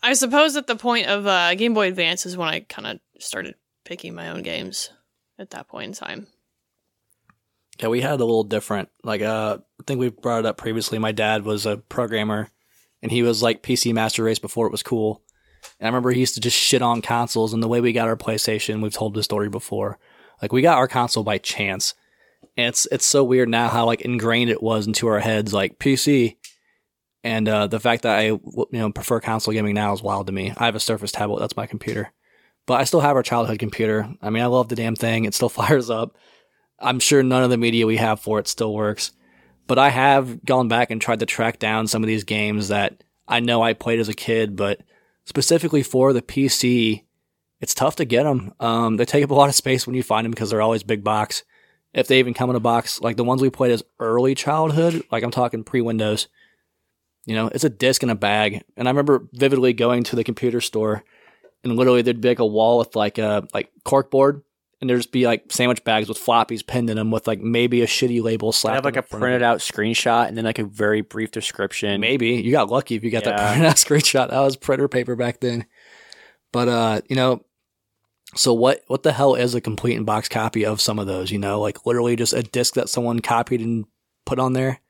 I suppose at the point of uh, Game Boy Advance is when I kind of started picking my own games at that point in time. Yeah, we had a little different. Like, uh, I think we brought it up previously. My dad was a programmer, and he was like PC Master Race before it was cool. And I remember he used to just shit on consoles. And the way we got our PlayStation, we've told this story before. Like, we got our console by chance, and it's it's so weird now how like ingrained it was into our heads, like PC. And uh, the fact that I you know prefer console gaming now is wild to me. I have a Surface tablet. That's my computer. But I still have our childhood computer. I mean, I love the damn thing. It still fires up. I'm sure none of the media we have for it still works. But I have gone back and tried to track down some of these games that I know I played as a kid, but specifically for the PC, it's tough to get them. Um, they take up a lot of space when you find them because they're always big box. If they even come in a box, like the ones we played as early childhood, like I'm talking pre Windows, you know, it's a disc in a bag. And I remember vividly going to the computer store and literally there'd be like a wall with like a like corkboard and there'd just be like sandwich bags with floppies pinned in them with like maybe a shitty label I slapped. have like a the front of printed out screenshot and then like a very brief description. Maybe you got lucky if you got that printed out screenshot. That was printer paper back then. But uh, you know, so what? What the hell is a complete in box copy of some of those? You know, like literally just a disc that someone copied and put on there.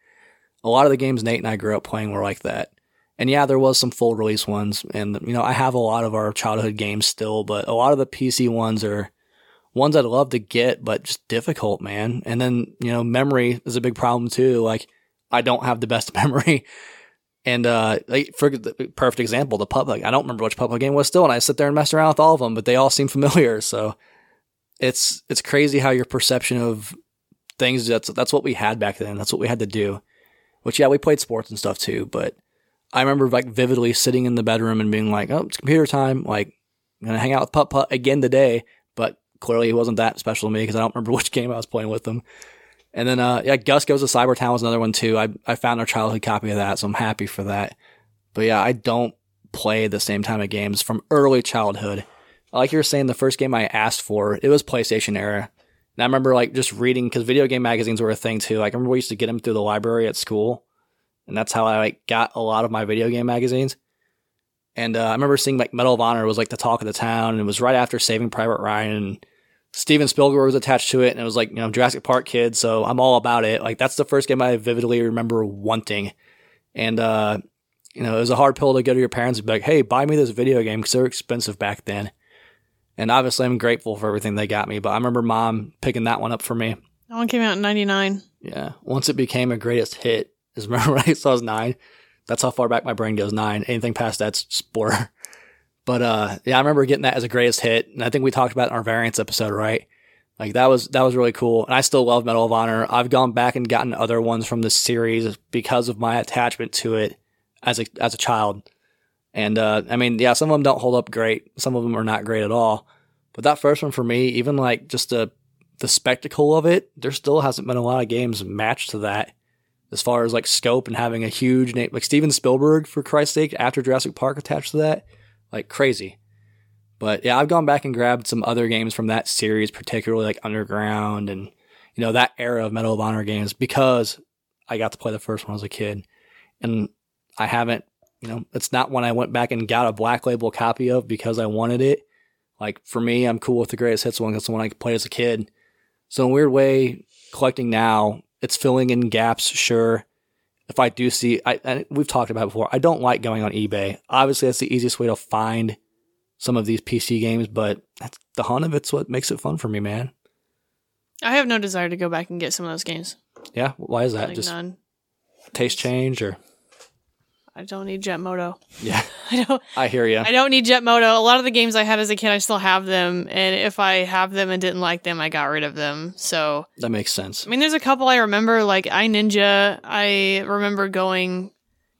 A lot of the games Nate and I grew up playing were like that. And yeah, there was some full release ones, and you know, I have a lot of our childhood games still, but a lot of the PC ones are ones I'd love to get, but just difficult, man. And then you know, memory is a big problem too. Like I don't have the best memory. And uh, like for the perfect example, the Putt-Putt. I don't remember which Putt-Putt game was still, and I sit there and mess around with all of them, but they all seem familiar. So it's it's crazy how your perception of things that's that's what we had back then. That's what we had to do. Which yeah, we played sports and stuff too, but I remember like vividly sitting in the bedroom and being like, "Oh, it's computer time. Like, I'm gonna hang out with Putt Putt again today." Clearly, he wasn't that special to me because I don't remember which game I was playing with him. And then, uh, yeah, Gus Goes to Cybertown was another one too. I, I found our childhood copy of that, so I'm happy for that. But yeah, I don't play the same time of games from early childhood. Like you were saying, the first game I asked for, it was PlayStation era. And I remember like just reading, because video game magazines were a thing too. Like I remember we used to get them through the library at school. And that's how I like got a lot of my video game magazines. And uh, I remember seeing like Medal of Honor was like the talk of the town. And it was right after Saving Private Ryan. And Steven Spielberg was attached to it, and it was like you know Jurassic Park kid, so I'm all about it. Like that's the first game I vividly remember wanting, and uh, you know it was a hard pill to go to your parents and be like, "Hey, buy me this video game," because they're expensive back then. And obviously, I'm grateful for everything they got me, but I remember mom picking that one up for me. That one came out in '99. Yeah, once it became a greatest hit, is remember when I saw it was nine. That's how far back my brain goes. Nine. Anything past that's spore. But uh, yeah, I remember getting that as a greatest hit, and I think we talked about in our variants episode, right? Like that was that was really cool, and I still love Medal of Honor. I've gone back and gotten other ones from the series because of my attachment to it as a as a child. And uh, I mean, yeah, some of them don't hold up great. Some of them are not great at all. But that first one for me, even like just the the spectacle of it, there still hasn't been a lot of games matched to that as far as like scope and having a huge name like Steven Spielberg for Christ's sake after Jurassic Park attached to that, like crazy. But yeah, I've gone back and grabbed some other games from that series, particularly like Underground and you know that era of Medal of Honor games because I got to play the first one as a kid, and I haven't. You know, it's not one I went back and got a black label copy of because I wanted it. Like for me, I'm cool with the greatest hits one. That's the one I played as a kid. So in a weird way, collecting now, it's filling in gaps. Sure, if I do see, I and we've talked about it before. I don't like going on eBay. Obviously, that's the easiest way to find some of these PC games, but that's, the hunt of it's what makes it fun for me, man. I have no desire to go back and get some of those games. Yeah, why is that? Like Just none. taste change, or I don't need Jet Moto. yeah, I don't. I hear you. I don't need Jet Moto. A lot of the games I had as a kid, I still have them, and if I have them and didn't like them, I got rid of them. So That makes sense. I mean, there's a couple I remember, like I Ninja. I remember going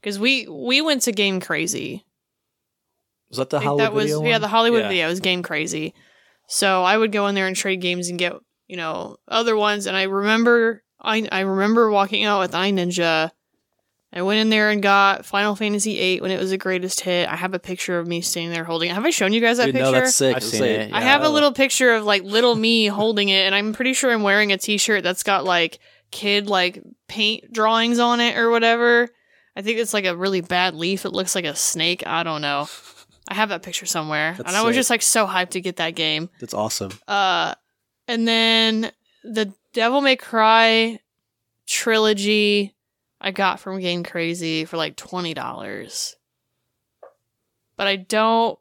because we we went to Game Crazy. Was that the Hollywood that was video yeah, the Hollywood Yeah. video was Game Crazy. So I would go in there and trade games and get you know other ones. And I remember I I remember walking out with I Ninja I went in there and got Final Fantasy VIII when it was the greatest hit. I have a picture of me standing there holding it. Have I shown you guys that Dude, picture? no, that's sick. I've It's seen like- it. I Yeah. have a little picture of like little me holding it, and I'm pretty sure I'm wearing a T-shirt that's got like kid like paint drawings on it or whatever. I think it's like a really bad leaf. It looks like a snake. I don't know. I have that picture somewhere, That's and I was sick. just like so hyped to get that game. That's awesome. Uh, and then the Devil May Cry trilogy I got from Game Crazy for like twenty dollars. But I don't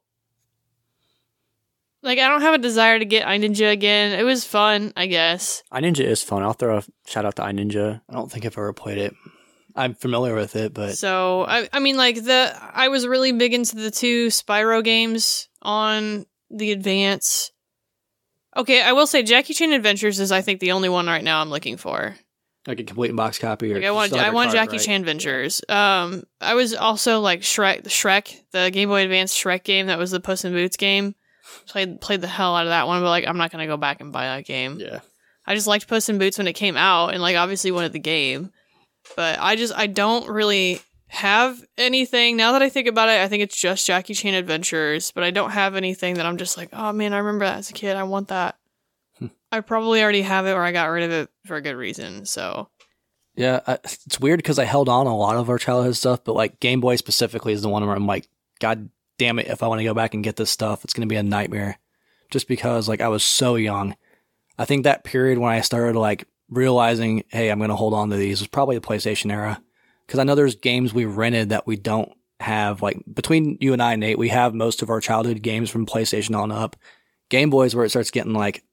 like I don't have a desire to get iNinja again. It was fun, I guess. iNinja is fun. I'll throw a shout out to iNinja. I don't think I've ever played it. I'm familiar with it, but so I I mean like the I was really big into the two Spyro games on the Advance. Okay, I will say Jackie Chan Adventures is I think the only one right now I'm looking for. Like a complete box copy. Or Like I want, I want Jackie right? Chan Ventures. Um, I was also like Shrek, Shrek, the Game Boy Advance Shrek game that was the Puss in Boots game. Played played the hell out of that one, but like I'm not gonna go back and buy that game. Yeah, I just liked Puss in Boots when it came out, and like obviously wanted the game, but I just I don't really have anything now that I think about it. I think it's just Jackie Chan Adventures, but I don't have anything that I'm just like, oh man, I remember that as a kid. I want that. I probably already have it, or I got rid of it for a good reason. So yeah. I, it's weird because I held on a lot of our childhood stuff, but like Game Boy specifically is the one where I'm like, God damn it! If I want to go back and get this stuff, it's gonna be a nightmare. Just because like I was so young. I think that period when I started like realizing, hey, I'm gonna hold on to these was probably the PlayStation era. Because I know there's games we rented that we don't have. Like between you and I, Nate, we have most of our childhood games from PlayStation on up. Game Boys where it starts getting like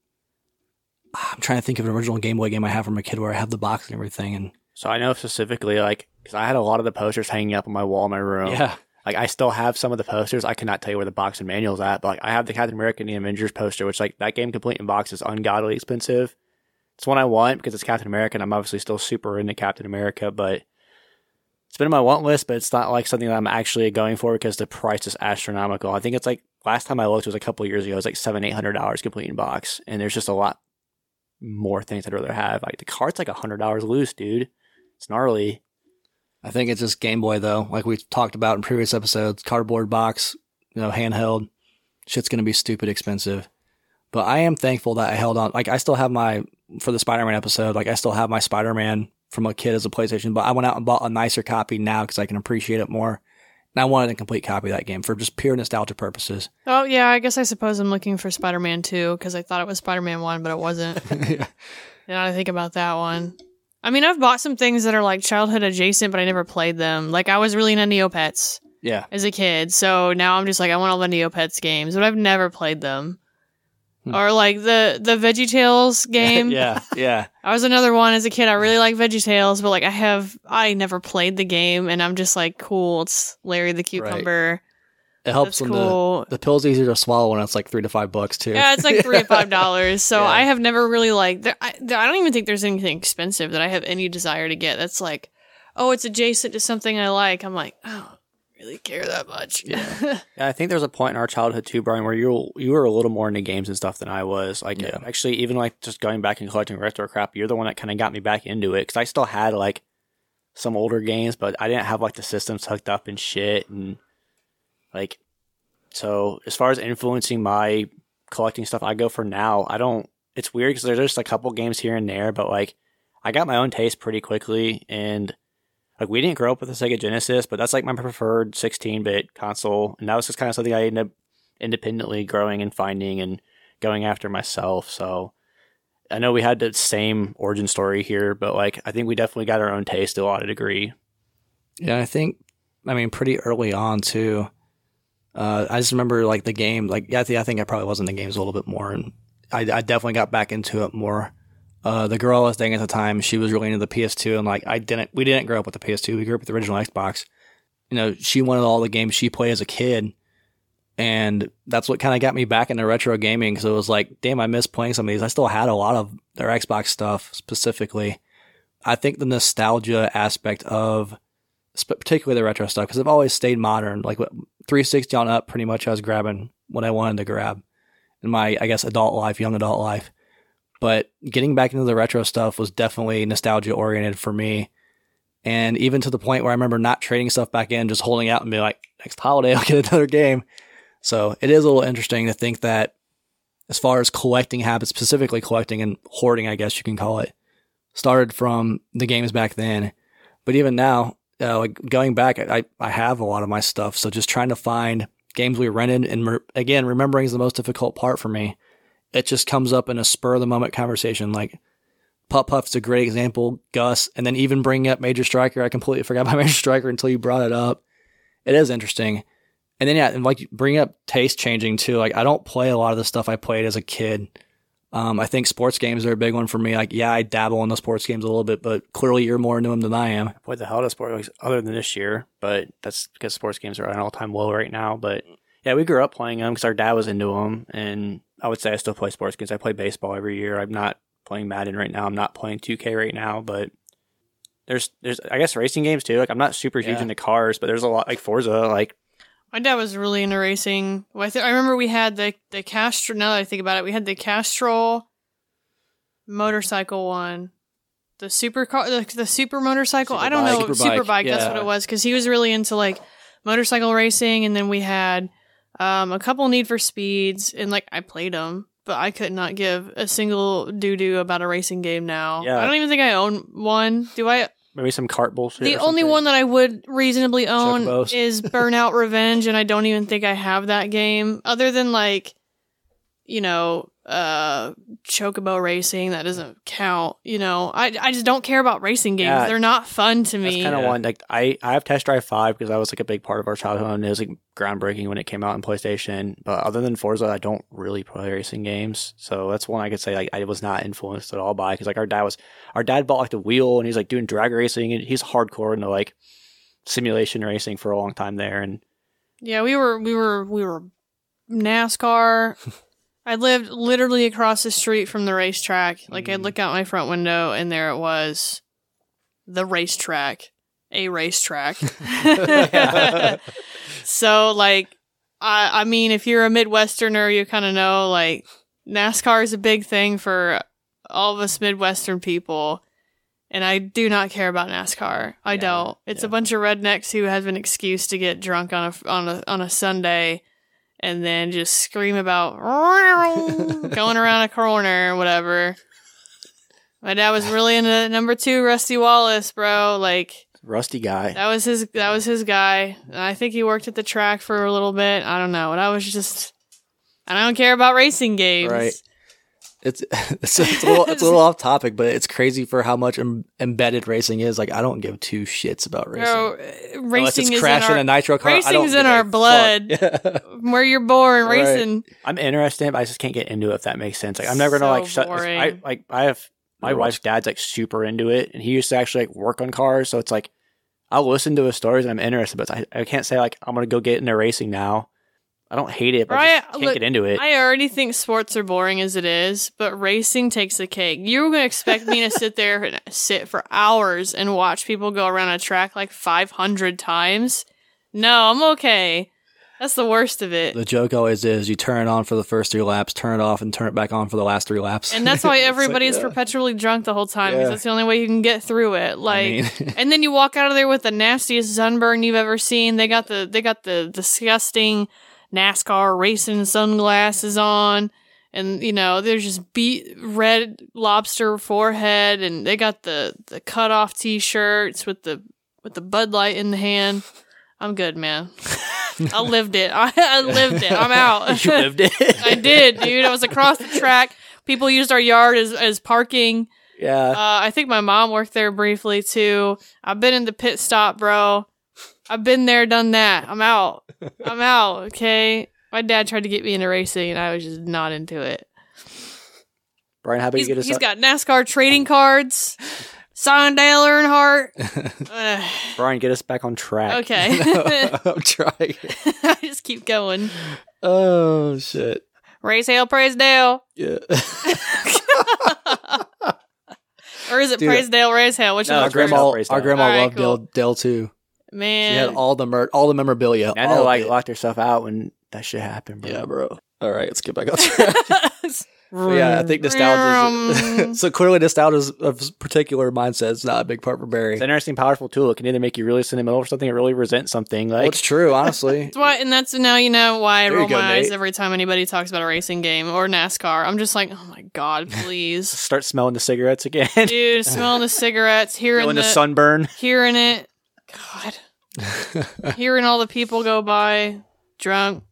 I'm trying to think of an original Game Boy game I have from a kid where I have the box and everything. And So I know specifically, like, because I had a lot of the posters hanging up on my wall in my room. yeah, Like, I still have some of the posters. I cannot tell you where the box and manual's at, but like, I have the Captain America and the Avengers poster, which, like, that game complete in box is ungodly expensive. It's one I want because it's Captain America, and I'm obviously still super into Captain America, but it's been on my want list, but it's not like something that I'm actually going for because the price is astronomical. I think it's like last time I looked it was a couple of years ago. It was like seven, eight hundred dollars complete in box, and there's just a lot more things I'd rather have. Like the card's like a hundred dollars loose, dude. It's gnarly. I think it's just Game Boy though. Like we talked about in previous episodes, cardboard box, you know, handheld. Shit's gonna be stupid expensive. But I am thankful that I held on. Like I still have my for the Spider-Man episode. Like I still have my Spider-Man from a kid as a PlayStation. But I went out and bought a nicer copy now because I can appreciate it more. And I wanted a complete copy of that game for just pure nostalgia purposes. Oh yeah, I guess I suppose I'm looking for Spider-Man 2 because I thought it was Spider-Man 1, but it wasn't. yeah. now I think about that one. I mean, I've bought some things that are like childhood adjacent, but I never played them. Like I was really into Neopets Yeah. as a kid, so now I'm just like I want all the Neopets games, but I've never played them. Hmm. Or like the the VeggieTales game. yeah. Yeah. I was another one as a kid. I really like VeggieTales, but like I have I never played the game, and I'm just like, cool. It's Larry the cucumber. It helps That's when cool. the, the pill's easier to swallow when it's like three to five bucks too. Yeah, it's like three to five dollars. So Yeah. I have never really like. There, I, there, I don't even think there's anything expensive that I have any desire to get. That's like, oh, it's adjacent to something I like. I'm like, oh, really care that much. Yeah. Yeah, I think there's a point in our childhood too, Brian, where you you were a little more into games and stuff than I was. Like, Yeah. actually, even like just going back and collecting retro crap, you're the one that kind of got me back into it because I still had like some older games, but I didn't have like the systems hooked up and shit, and like, so as far as influencing my collecting stuff, I go for now. I don't. It's weird because there's just a couple games here and there, but like, I got my own taste pretty quickly, and like we didn't grow up with the Sega Genesis, but that's like my preferred 16-bit console, and that was just kind of something I ended up independently growing and finding and going after myself. So I know we had the same origin story here, but like I think we definitely got our own taste to a lot of degree. Yeah, I think, I mean, pretty early on too. Uh, I just remember like the game, like yeah, I think I think I probably was in the games a little bit more, and I, I definitely got back into it more. Uh, the girl I was dating at the time, she was really into the PS2, and like I didn't, we didn't grow up with the PS2. We grew up with the original Xbox. You know, she wanted all the games she played as a kid, and that's what kind of got me back into retro gaming. Because it was like, damn, I miss playing some of these. I still had a lot of their Xbox stuff specifically. I think the nostalgia aspect of particularly the retro stuff because I've always stayed modern. Like 360 on up, pretty much I was grabbing what I wanted to grab in my, I guess, adult life, young adult life. But getting back into the retro stuff was definitely nostalgia oriented for me. And even to the point where I remember not trading stuff back in, just holding out and be like, next holiday, I'll get another game. So it is a little interesting to think that as far as collecting habits, specifically collecting and hoarding, I guess you can call it, started from the games back then. But even now, uh, like going back, I, I have a lot of my stuff. So just trying to find games we rented and re- again, remembering is the most difficult part for me. It just comes up in a spur of the moment conversation. Like Putt Putt's a great example, Gus, and then even bringing up Major Stryker. I completely forgot about Major Stryker until you brought it up. It is interesting. And then yeah, and like bring up taste changing too. Like I don't play a lot of the stuff I played as a kid. Um, I think sports games are a big one for me. Like yeah, I dabble in the sports games a little bit, but clearly you're more into them than I am. I played the hell out of sports other than this year, but that's because sports games are at an all time low right now. But yeah, we grew up playing them because our dad was into them, and I would say I still play sports games. I play baseball every year. I'm not playing Madden right now. I'm not playing 2K right now, but there's there's I guess racing games too. Like I'm not super huge Yeah. into cars, but there's a lot like Forza. Like My dad was really into racing. Well, I, th- I remember we had the the Castrol. Now that I think about it, we had the Castrol motorcycle one, the super car, the, the super motorcycle. I don't know, super bike. That's Yeah. what it was because he was really into like motorcycle racing. And then we had um, a couple Need for Speeds, and like I played them, but I could not give a single doo doo about a racing game now. Yeah. I don't even think I own one. Do I? maybe some cart bullshit. The only one that I would reasonably own Chocobos. is Burnout Revenge, and I don't even think I have that game. Other than like, you know, uh, Chocobo Racing, that doesn't count. You know, I I just don't care about racing games. Yeah. They're not fun to That's me. kind of Yeah. one like I I have Test Drive Five because that was like a big part of our childhood and it was like groundbreaking when it came out on PlayStation. But other than Forza, I don't really play racing games, so that's one I could say like I was not influenced at all by because like our dad was our dad bought like the wheel and he's like doing drag racing and he's hardcore into like simulation racing for a long time there and Yeah, we were we were we were NASCAR. I lived literally across the street from the racetrack. Like I'd mm. look out my front window and there it was. The racetrack. A racetrack. so like I I mean if you're a Midwesterner you kinda know like NASCAR is a big thing for all of us Midwestern people. And I do not care about NASCAR. I Yeah, don't. It's a bunch of rednecks who have an excuse to get drunk on a on a on a Sunday, and then just scream about going around a corner or whatever. My dad was really into number two, Rusty Wallace, bro. Like rusty guy. that was his that was his guy. And I think he worked at the track for a little bit. I don't know. And I was just and I don't care about racing games. Right. It's it's, it's a little it's a little off topic, but it's crazy for how much em- embedded racing is. Like I don't give two shits about racing. Bro, uh, Unless racing it's is in crashing our, a nitro car. Racing's in our blood. Yeah. where you're born. Right. Racing. I'm interested, but I just can't get into it if that makes sense. Like I'm never gonna like shut. I like I have my Never wife's dad's like super into it, and he used to actually like work on cars. So it's like I'll listen to his stories and I'm interested, but I, I can't say like I'm gonna go get into racing now. I don't hate it, but I Right, just can't look, get into it. I already think sports are boring as it is, but racing takes the cake. You're going to expect me to sit there and sit for hours and watch people go around a track like 500 times? No, I'm okay. That's the worst of it. The joke always is you turn it on for the first three laps, turn it off, and turn it back on for the last three laps. And that's why It's like, everybody is yeah. perpetually drunk the whole time because Yeah. that's the only way you can get through it. Like, I mean, and then you walk out of there with the nastiest sunburn you've ever seen. They got the they got the disgusting NASCAR racing sunglasses on, and you know there's just beat red lobster forehead, and they got the the cut off t-shirts with the with the Bud Light in the hand. I'm good, man. I lived it. I, I lived it. I'm out. you lived it. I did, dude. I was across the track. People used our yard as as parking. yeah. Uh, I think my mom worked there briefly too. I've been in the pit stop, bro. I've been there, done that. I'm out. I'm out. Okay. My dad tried to get me into racing, and I was just not into it. Brian, how about He's, you get us? he's got NASCAR trading cards. Sign Dale Earnhardt. Ugh, Brian, get us back on track. okay. I'm trying. I just keep going. Oh shit. Race Hail, praise Dale. Yeah. Or is it Dude, praise Dale, raise Hail? Which No, one our Grandma- first? grandma, Praise our grandma All right, loved cool. Dale, Dale too. Man, she had all the mer- all the memorabilia. I know, like it. locked herself out when that shit happened. Bro. yeah, bro. All right, let's get back on track. So, yeah, I think nostalgia. Is, so clearly, nostalgia of particular mindset is not a big part for Barry. It's an interesting, powerful tool. It can either make you really sentimental for something or really resent something. Like Well, it's true, honestly. That's why, and that's now you know why I There roll go, my eyes every time anybody talks about a racing game or NASCAR. I'm just like, oh my god, please, start smelling the cigarettes again. dude, smelling the cigarettes, hearing Feeling the, the sunburn. hearing it, God, hearing all the people go by drunk,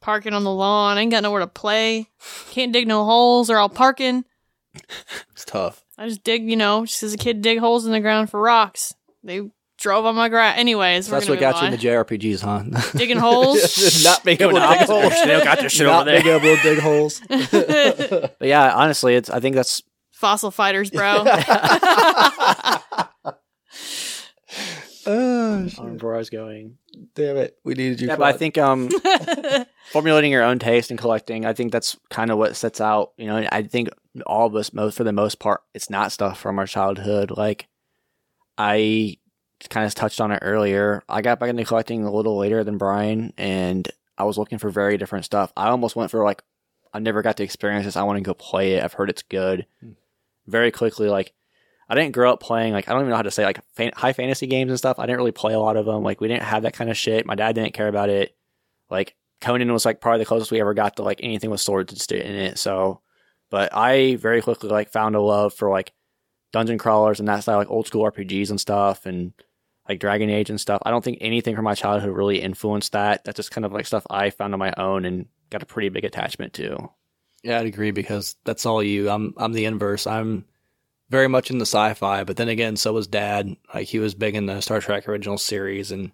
parking on the lawn. I Ain't got nowhere to play. Can't dig no holes. They're all parking. It's tough. I just dig, you know, just as a kid, dig holes in the ground for rocks. They drove on my grass. Anyways, So we're that's what got you move into JRPGs, huh? on. digging holes. not being able to dig holes. They got their shit over Not being there. able to dig holes. But yeah, honestly, it's. I think that's Fossil fighters, bro. Oh, where I was going. damn it. We needed you. Yeah, but I think um, formulating your own taste and collecting, I think that's kind of what sets out. You know, I think all of us, most for the most part, it's not stuff from our childhood. Like I kind of touched on it earlier. I got back into collecting a little later than Brian, and I was looking for very different stuff. I almost went for like, I never got to experience this. I want to go play it. I've heard it's good. Very quickly, like. I didn't grow up playing like I don't even know how to say like fan- high fantasy games and stuff. I didn't really play a lot of them. Like we didn't have that kind of shit. My dad didn't care about it. Like Conan was like probably the closest we ever got to like anything with swords in it. So, but I very quickly like found a love for like dungeon crawlers and that style, like old school RPGs and stuff, and like Dragon Age and stuff. I don't think anything from my childhood really influenced that. That's just kind of like stuff I found on my own and got a pretty big attachment to. Yeah, I'd agree because that's all you. I'm I'm the inverse. I'm very much in the sci-fi, but then again, so was Dad. Like he was big in the Star Trek original series, and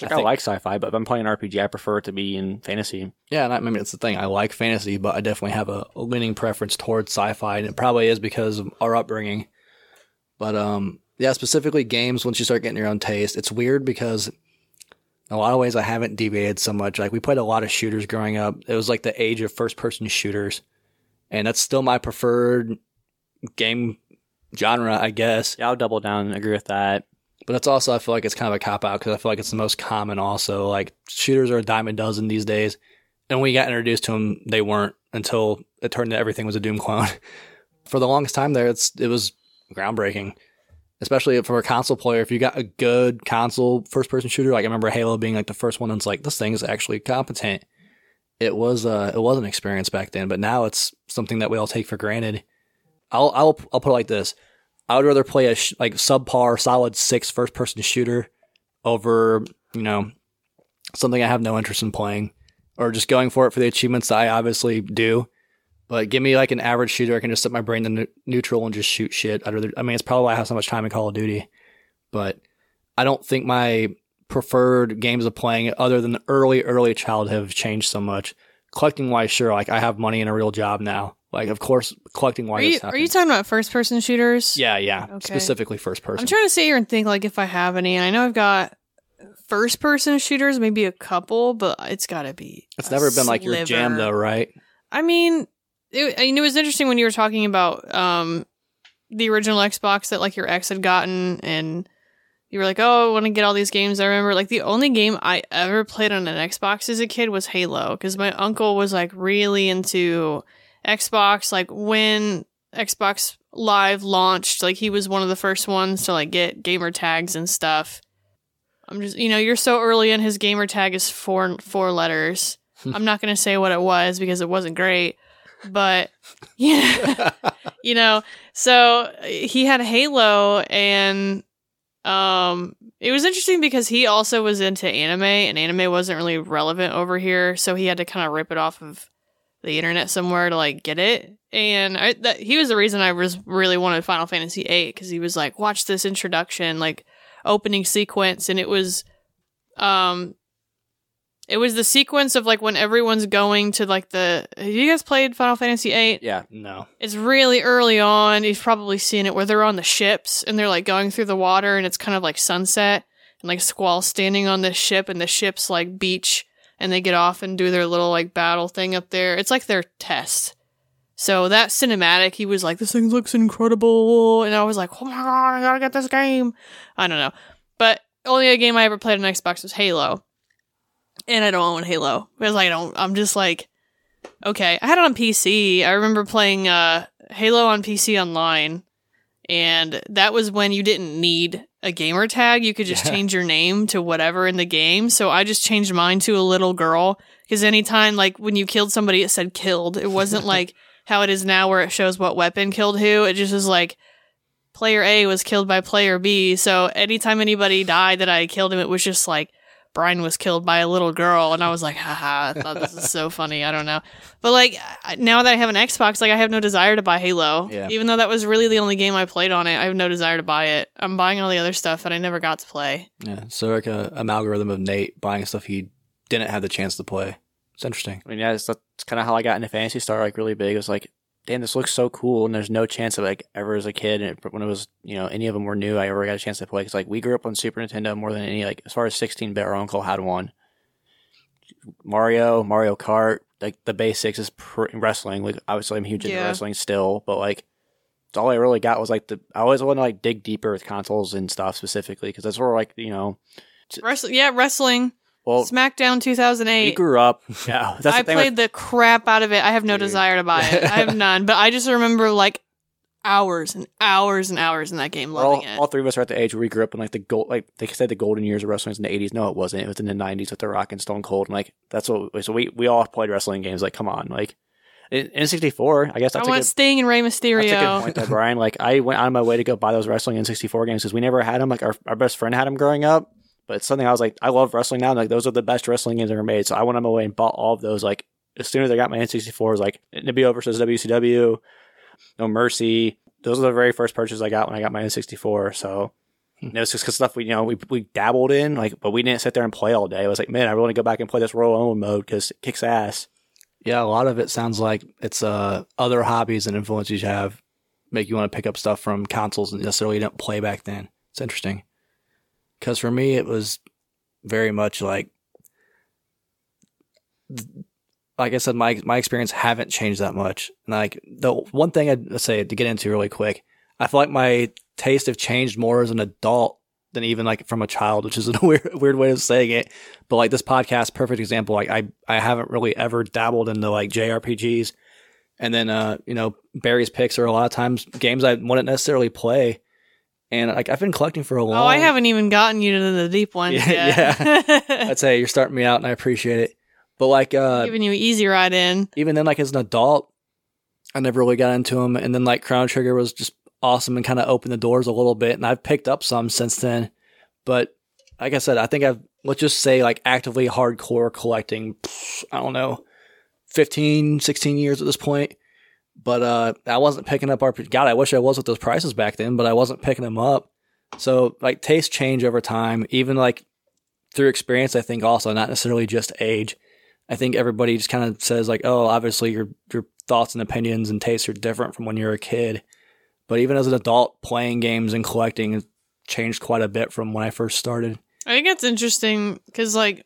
Like I I, think- like sci-fi, but if I'm playing RPG, I prefer it to be in fantasy. yeah, and I, I mean it's the thing. I like fantasy, but I definitely have a, a leaning preference towards sci-fi, and it probably is because of our upbringing. But um, yeah, specifically games. Once you start getting your own taste, it's weird because in a lot of ways I haven't deviated so much. Like we played a lot of shooters growing up. It was like the age of first-person shooters, and that's still my preferred game genre, I guess. Yeah, I'll double down and agree with that. But it's also I feel like it's kind of a cop out because I feel like it's the most common. Also, like shooters are a dime a dozen these days, and when we got introduced to them, they weren't until it turned out everything was a Doom clone. For the longest time there, it's it was groundbreaking, especially for a console player. If you got a good console first person shooter, like I remember Halo being like the first one that's like this thing is actually competent. It was uh it was an experience back then, but now it's something that we all take for granted. I'll I'll I'll put it like this. I would rather play a sh- like subpar, solid six first person shooter over you know something I have no interest in playing, or just going for it for the achievements that I obviously do. But give me like an average shooter, I can just set my brain to ne- neutral and just shoot shit. I'd rather. I mean, it's probably why I have so much time in Call of Duty, but I don't think my preferred games of playing, other than the early early childhood, have changed so much. Collecting wise, sure, like I have money and a real job now. Like, of course, collecting Are wise. you are you talking about first person shooters? Yeah, yeah. Okay. Specifically first person. I'm trying to sit here and think like if I have any, and I know I've got first person shooters, maybe a couple, but it's got to be. it's never been like your jam though, right? I mean, it, I mean, it was interesting when you were talking about um the original Xbox that like your ex had gotten, and you were like, "Oh, I want to get all these games." I remember like the only game I ever played on an Xbox as a kid was Halo, because my uncle was like really into Xbox. Like when Xbox Live launched, like he was one of the first ones to like get gamer tags and stuff. I'm just, you know, you're so early in his gamer tag is four four letters. I'm not gonna say what it was because it wasn't great, but yeah, you know. So he had Halo, and um, it was interesting because he also was into anime, and anime wasn't really relevant over here, so he had to kind of rip it off of the internet somewhere to like get it. And I, that, he was the reason I was really wanted Final Fantasy VIII because he was like, watch this introduction, like opening sequence, and it was, um, it was the sequence of like when everyone's going to like the. Have you guys played Final Fantasy VIII? Yeah, No. It's really early on. You've probably seen it where they're on the ships and they're like going through the water and it's kind of like sunset and like Squall standing on this ship and the ship's like beach and they get off and do their little like battle thing up there. It's like their test. So that cinematic, he was like, this thing looks incredible. And I was like, oh my God, I gotta get this game. I don't know. But only a game I ever played on Xbox was Halo. And I don't own Halo because I don't, I'm just like, Okay, I had it on PC. I remember playing uh, Halo on PC online, and that was when you didn't need a gamer tag. You could just Yeah. change your name to whatever in the game. So I just changed mine to a little girl because anytime, like when you killed somebody, it said killed. It wasn't like how it is now where it shows what weapon killed who. It just was like player A was killed by player B. So anytime anybody died that I killed him, it was just like Brian was killed by a little girl, and I was like, haha, I thought this is so funny. I don't know. But like now that I have an Xbox, like I have no desire to buy Halo. Yeah. Even though that was really the only game I played on it, I have no desire to buy it. I'm buying all the other stuff that I never got to play. Yeah. So like a, a algorithm of Nate buying stuff he didn't have the chance to play. It's interesting. I mean, yeah, that's, that's kind of how I got into Phantasy Star like really big. It was like, damn, this looks so cool, and there's no chance of like ever as a kid, and when it was you know any of them were new, I ever got a chance to play. Because like we grew up on Super Nintendo more than any like as far as 16 bit, our uncle had one. Mario, Mario Kart, like the basics is pr- wrestling. Like obviously, I'm huge into Yeah. wrestling still, but like. it's all I really got was like the. I always want to like dig deeper with consoles and stuff specifically because that's where like you know. Wrestling, yeah, wrestling. Well, SmackDown we 2008. grew up. Yeah, that's I the thing. with- played the crap out of it. I have no Dude. desire to buy it. I have none. But I just remember like hours and hours and hours in that game We're all, it. all three of us are at the age where we grew up in like the gold, like they said the golden years of wrestling was in the eighties. No, it wasn't. It was in the nineties with the Rock and Stone Cold, and like that's what. So we we all played wrestling games. Like, come on, like N sixty four. I guess I that's a want good. Sting and Rey That's a good Mysterio. point, there, Brian. Like, I went out of my way to go buy those wrestling N sixty four games because we never had them. Like, our, our best friend had them growing up, but it's something I was like, I love wrestling now. and, Like, those are the best wrestling games ever made. So I went on my way and bought all of those. Like, as soon as I got my N sixty four, it was like nWo versus WCW, No Mercy. Those are the very first purchases I got when I got my N sixty four. So. You know, it's just 'cause stuff we you know we we dabbled in like, but we didn't sit there and play all day. I was like, man, I really want to go back and play this Royal Owen mode because it kicks ass. Yeah, a lot of it sounds like it's uh other hobbies and influences you have make you want to pick up stuff from consoles and necessarily you didn't play back then. It's interesting. Because for me, it was very much like, like I said, my my experience haven't changed that much. And like the one thing I'd say to get into really quick, I feel like my taste have changed more as an adult than even like from a child, which is a weird weird way of saying it. But like this podcast, perfect example. Like I I haven't really ever dabbled into like JRPGs, and then uh you know Barry's picks are a lot of times games I wouldn't necessarily play, and like I've been collecting for a long. Oh, I haven't even gotten you to the deep ones Yeah, yet. I'd say you're starting me out, and I appreciate it. But like uh Giving you an easy ride in. even then, like as an adult, I never really got into them. And then like Chrono Trigger was just awesome and kind of opened the doors a little bit. And I've picked up some since then. But like I said, I think I've let's just say like actively hardcore collecting. pff, I don't know, 15, 16 years at this point. But uh, I wasn't picking up RPG. God, I wish I was with those prices back then, but I wasn't picking them up. So like tastes change over time, even like through experience. I think also not necessarily just age. I think everybody just kind of says like, oh, obviously your your thoughts and opinions and tastes are different from when you're a kid. But even as an adult, playing games and collecting changed quite a bit from when I first started. I think it's interesting because, like,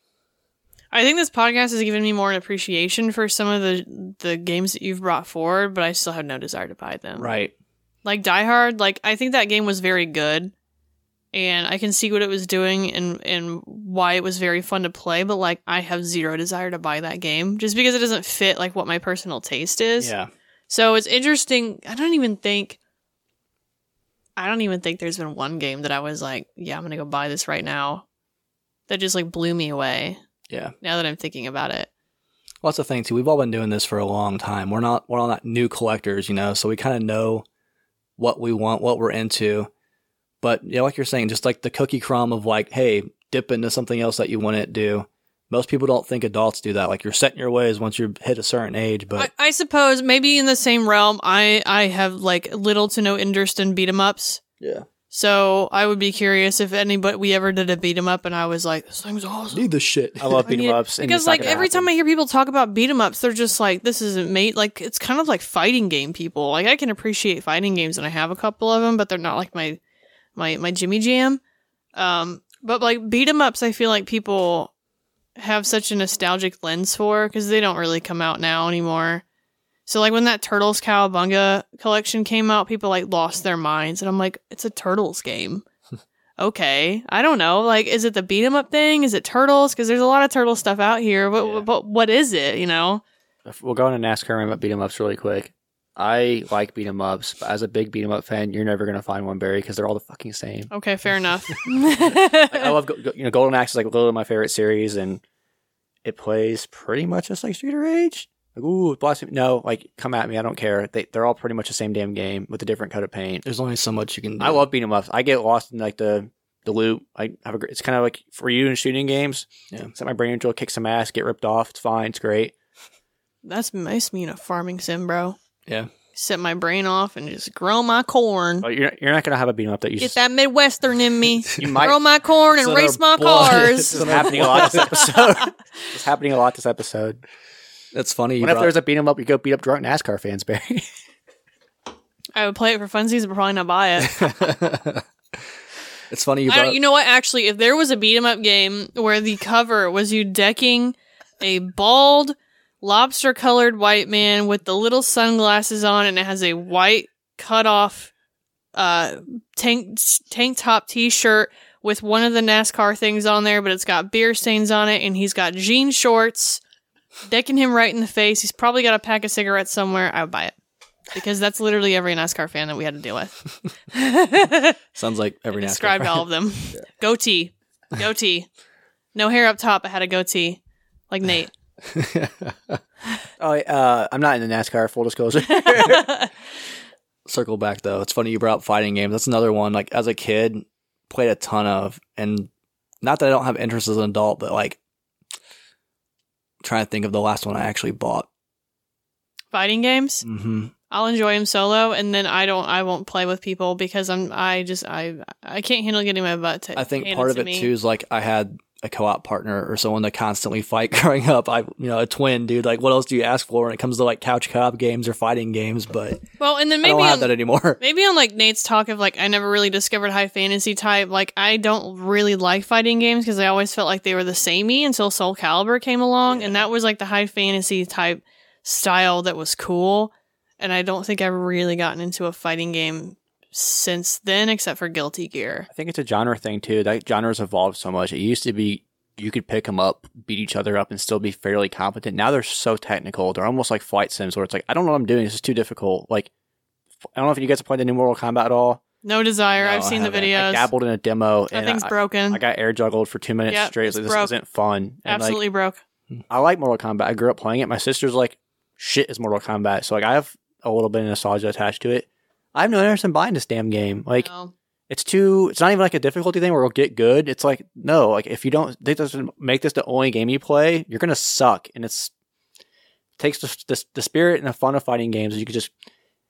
I think this podcast has given me more an appreciation for some of the the games that you've brought forward, but I still have no desire to buy them. Right. Like Die Hard, like I think that game was very good, and I can see what it was doing and and why it was very fun to play. But like, I have zero desire to buy that game just because it doesn't fit like what my personal taste is. Yeah. So it's interesting. I don't even think. I don't even think there's been one game that I was like, yeah, I'm gonna go buy this right now. That just like blew me away. Yeah. Now that I'm thinking about it. Well, that's the thing too. We've all been doing this for a long time. We're not we're all not new collectors, you know, so we kind of know what we want, what we're into. But yeah, like you're saying, just like the cookie crumb of like, hey, dip into something else that you want to do. Most people don't think adults do that. Like you're set in your ways once you hit a certain age. But I, I suppose maybe in the same realm, I I have like little to no interest in beat 'em ups. yeah, So I would be curious if anybody we ever did a beat 'em up and I was like, this thing's awesome. need the shit. I love beat 'em ups and because it's not like gonna every time I hear people talk about beat 'em ups, they're just like, this isn't made like it's kind of like fighting game people. Like I can appreciate fighting games and I have a couple of them, but they're not like my my my Jimmy Jam. Um, but like beat 'em ups, I feel like people have such a nostalgic lens for because they don't really come out now anymore. So like when that Turtles Cowabunga collection came out, people like lost their minds, and I'm like, it's a Turtles game. okay, I don't know. Like, is it the beat 'em up thing? Is it Turtles? Because there's a lot of Turtle stuff out here. But Yeah. but what is it? You know? we'll go on and ask and about beat 'em ups really quick. I like beat 'em ups, but as a big beat 'em up fan, you're never gonna find one Barry because they're all the fucking same. Okay, fair enough. Like, I love you know Golden Axe is like of my favorite series, and it plays pretty much just like Street of Rage. Like ooh, blasphemy! No, like come at me, I don't care. They they're all pretty much the same damn game with a different coat of paint. There's only so much you can do. I love beat 'em ups. I get lost in like the the loop. I have a. gr- It's kind of like for you in shooting games. Yeah. set my brain into kick some ass, get ripped off. It's fine. It's great. That's nice being a farming sim, bro. Yeah. Set my brain off and just grow my corn. But you're you're not gonna have a beat 'em up that you Get just, that Midwestern in me. you might. grow my corn and Son race my blood. cars. This is happening a lot this episode. it's happening a lot this episode. That's funny. You What if brought- there's a beat 'em up? You go beat up drunk NASCAR fans, Barry. I would play it for funsies, but probably not buy it. it's funny you brought. don't, you know what? Actually, if there was a beat 'em up game where the cover was you decking a bald, lobster colored white man with the little sunglasses on, and it has a white cut off uh, tank tank top t shirt with one of the NASCAR things on there, but it's got beer stains on it, and he's got jean shorts, decking him right in the face. He's probably got a pack of cigarettes somewhere. I would buy it. Because that's literally every NASCAR fan that we had to deal with. Sounds like every NASCAR described fan. all of them. Goatee, goatee, no hair up top. I had a goatee, like Nate. oh, uh, I'm not in the NASCAR. Full disclosure. Circle back though. It's funny you brought up fighting games. That's another one. Like as a kid, played a ton of, and not that I don't have interest as an adult, but like trying to think of the last one I actually bought. Fighting games. hmm I'll enjoy them solo, and then I don't. I won't play with people because I'm. I just. I. I can't handle getting my butt. I think part of it me. too is like I had a co-op partner or someone to constantly fight growing up. I, you know, a twin dude. Like, what else do you ask for when it comes to like couch co-op games or fighting games? But Well, and then maybe I don't have on, that anymore. maybe on like Nate's talk of like I never really discovered high fantasy type. Like I don't really like fighting games because I always felt like they were the samey until Soul Calibur came along, and that was like the high fantasy type style that was cool. And I don't think I've really gotten into a fighting game since then, except for Guilty Gear. I think it's a genre thing too. That genre's evolved so much. It used to be you could pick them up, beat each other up, and still be fairly competent. Now they're so technical. They're almost like flight sims, where it's like I don't know what I'm doing. This is too difficult. Like I don't know if you guys have played the new Mortal Kombat at all. No desire. No, I've seen the videos. I dabbled in a demo, that thing's I, broken. I got air juggled for two minutes Yep, straight. it's Like, this broke. isn't fun. And, like, Absolutely broke. I like Mortal Kombat. I grew up playing it. My sister's like, shit is Mortal Kombat. So like I have a little bit of nostalgia attached to it. I have no interest in buying this damn game. Like No. it's too it's not even like a difficulty thing where it'll get good. It's like no, like if you don't this doesn't make this the only game you play, you're gonna suck. And it's takes the, the, the spirit and the fun of fighting games. You could just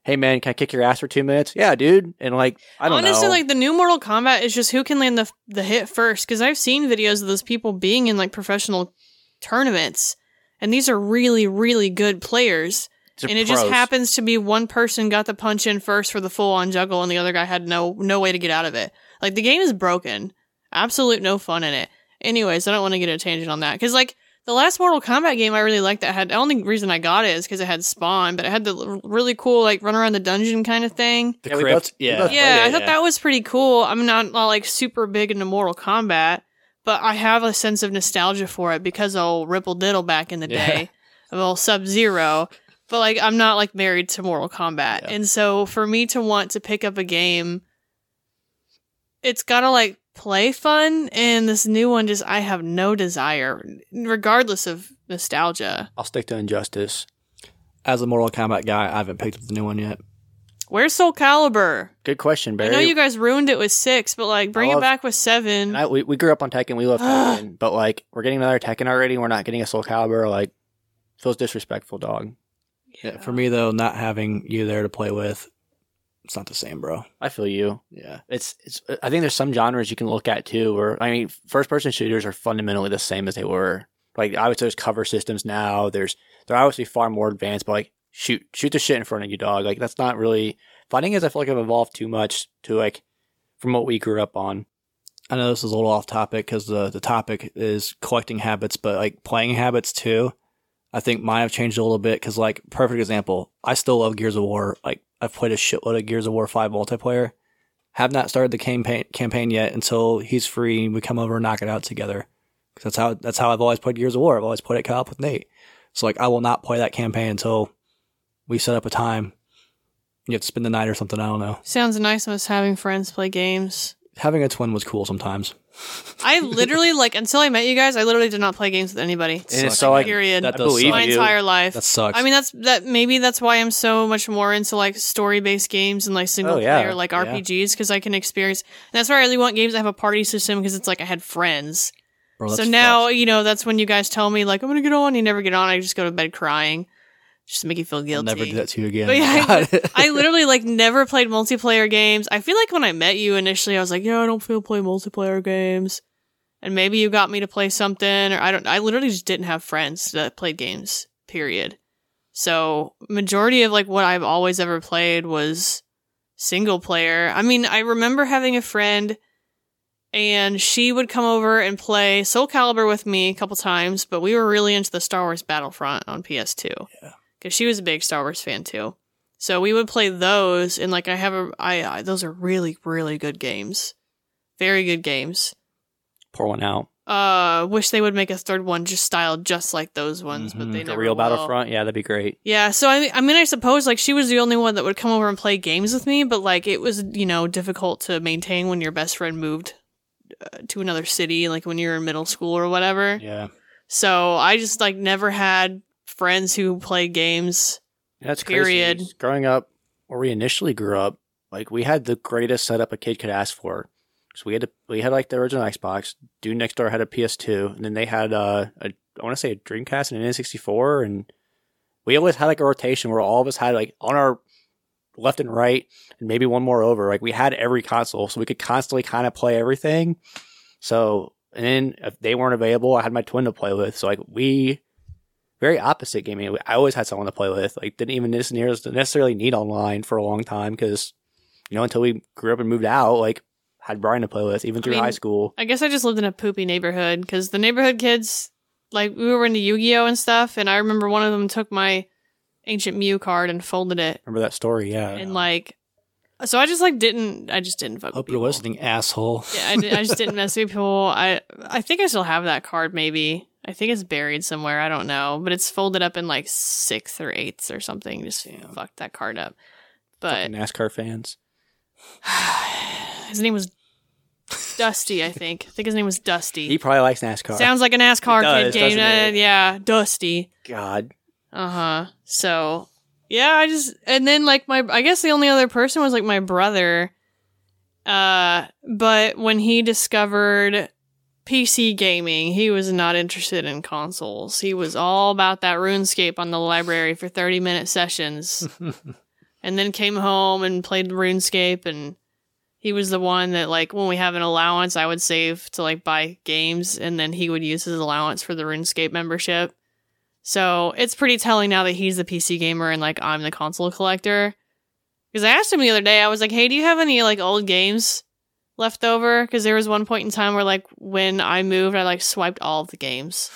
Hey man, can I kick your ass for two minutes? Yeah, dude. And like I don't Honestly, know. like the new Mortal Kombat is just who can land the the hit first. Because I've seen videos of those people being in like professional tournaments, and these are really, really good players. They're and it just happens to be one person got the punch in first for the full on juggle, and the other guy had no no way to get out of it. Like the game is broken, absolute no fun in it. Anyways, I don't want to get a tangent on that because like the last Mortal Kombat game I really liked that had the only reason I got it is because it had Spawn, but it had the l- really cool like run around the dungeon kind of thing. The Yeah, crypt, both- yeah. Yeah, played I thought yeah. that was pretty cool. I'm not, not like super big into Mortal Kombat, but I have a sense of nostalgia for it because of old Ripple Diddle back in the Yeah. day of old Sub Zero. But like, I'm not like married to Mortal Kombat, Yeah. and so for me to want to pick up a game, it's gotta like play fun. And this new one just, I have no desire, regardless of nostalgia. I'll stick to Injustice. As a Mortal Kombat guy, I haven't picked up the new one yet. Where's Soul Calibur? Good question, Barry. I know you guys ruined it with six, but like, bring love- it back with seven. I, we, we grew up on Tekken. We love Tekken, but like we're getting another Tekken already. and We're not getting a Soul Calibur. Like feels disrespectful, dog. Yeah. For me though, not having you there to play with, it's not the same, bro. I feel you. Yeah. It's it's. I think there's some genres you can look at too. Where I mean, first person shooters are fundamentally the same as they were. Like obviously there's cover systems now. There's they're obviously far more advanced. But like shoot shoot the shit in front of you, dog. Like that's not really fighting. Is I feel like I've evolved too much to like from what we grew up on. I know this is a little off topic because the the topic is collecting habits, but like playing habits too. I think mine have changed a little bit because, like, perfect example, I still love Gears of War. Like, I've played a shitload of Gears of War Five multiplayer. Have not started the campaign campaign yet until he's free we come over and knock it out together. 'Cause that's how that's how I've always played Gears of War. I've always played it co-op with Nate. So like I will not play that campaign until we set up a time. You have to spend the night or something. I don't know. Sounds nice us having friends play games. Having a twin was cool sometimes. I literally like until I met you guys, I literally did not play games with anybody. And so like period. That does believe suck. my entire life. That sucks. I mean, that's that. Maybe that's why I'm so much more into like story based games and like single Oh, yeah. player like Yeah. RPGs because I can experience. And that's why I really want games that have a party system because it's like I had friends. Bro, so now fucked. you know that's when you guys tell me like I'm gonna get on. You never get on. I just go to bed crying, just make you feel I'll guilty. never do that to you again. Yeah, God. I literally like never played multiplayer games. I feel like when I met you initially, I was like, yeah, I don't feel play multiplayer games. And maybe you got me to play something, or I don't. I literally just didn't have friends that played games. Period. So majority of like what I've always ever played was single player. I mean, I remember having a friend, and she would come over and play Soul Calibur with me a couple times, but we were really into the Star Wars Battlefront on PS2 because she was a big Star Wars fan too. So we would play those, and like I have a, I, I those are really really good games, very good games. Pour one out. Uh, wish they would make a third one just styled just like those ones, but Mhm. they The never real will. Battlefront. Yeah, that'd be great. Yeah, so I, I mean, I suppose like she was the only one that would come over and play games with me, but like it was you know difficult to maintain when your best friend moved uh, to another city, like when you were in middle school or whatever. yeah. So I just like never had friends who played games. That's Period. crazy. Growing up, where we initially grew up, like we had the greatest setup a kid could ask for. So we had to, we had like the original Xbox. Dude next door had a PS2, and then they had uh, a I want to say a Dreamcast and an N64, and we always had like a rotation where all of us had like on our left and right, and maybe one more over. Like we had every console, so we could constantly kind of play everything. So and then if they weren't available, I had my twin to play with. So like we very opposite gaming. I always had someone to play with. Like didn't even necessarily need online for a long time because you know until we grew up and moved out, like had Brian to play with even through mean, high school. I guess I just lived in a poopy neighborhood because the neighborhood kids, like we were into Yu Gi Oh and stuff, and I remember one of them took my ancient Mew card and folded it, Remember that story? Yeah. and like, so I just like didn't, I just didn't fuck. Hope with you're listening, asshole. Yeah, I, I just didn't mess with people. I I think I still have that card. Maybe I think it's buried somewhere. I don't know, but it's folded up in like sixth or eighths or something. Just fucked that card up. But NASCAR fans. his name was Dusty. I think. I think his name was Dusty. He probably likes NASCAR. Sounds like a NASCAR does, kid game. Uh, yeah, Dusty. God. Uh huh. So yeah, I just and then like my I guess the only other person was like my brother. Uh, but when he discovered PC gaming, he was not interested in consoles. He was all about that RuneScape on the library for thirty minute sessions, and then came home and played RuneScape and. He was the one that like when we have an allowance, I would save to like buy games, and then he would use his allowance for the RuneScape membership. So it's pretty telling now that he's the PC gamer and like I'm the console collector. Because I asked him the other day, I was like, "Hey, do you have any like old games left over?" Because there was one point in time where like when I moved, I like swiped all of the games.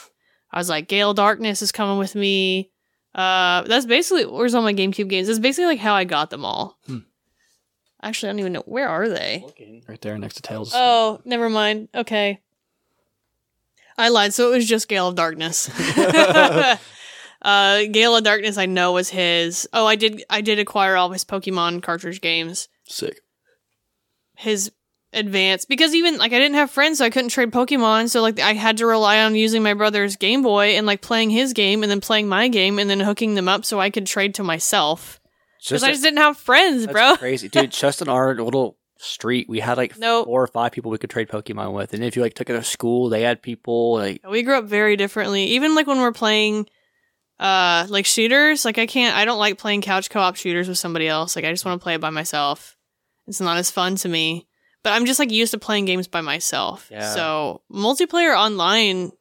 I was like, "Gale Darkness is coming with me." Uh, that's basically where's all my GameCube games. That's basically like how I got them all. Hmm. Actually, I don't even know where are they. Right there next to Tails. Oh, never mind. Okay. I lied, so it was just Gale of Darkness. uh Gale of Darkness I know was his. Oh, I did I did acquire all of his Pokemon cartridge games. Sick. His advance because even like I didn't have friends so I couldn't trade Pokemon, so like I had to rely on using my brother's Game Boy and like playing his game and then playing my game and then hooking them up so I could trade to myself. Because I just didn't have friends, that's bro. crazy, dude. Just in our little street, we had like Nope. four or five people we could trade Pokemon with, and if you like took it to school, they had people like We grew up very differently. Even like when we're playing uh like shooters, like I can't I don't like playing couch co-op shooters with somebody else. Like I just want to play it by myself. It's not as fun to me. But I'm just like used to playing games by myself. Yeah. So multiplayer online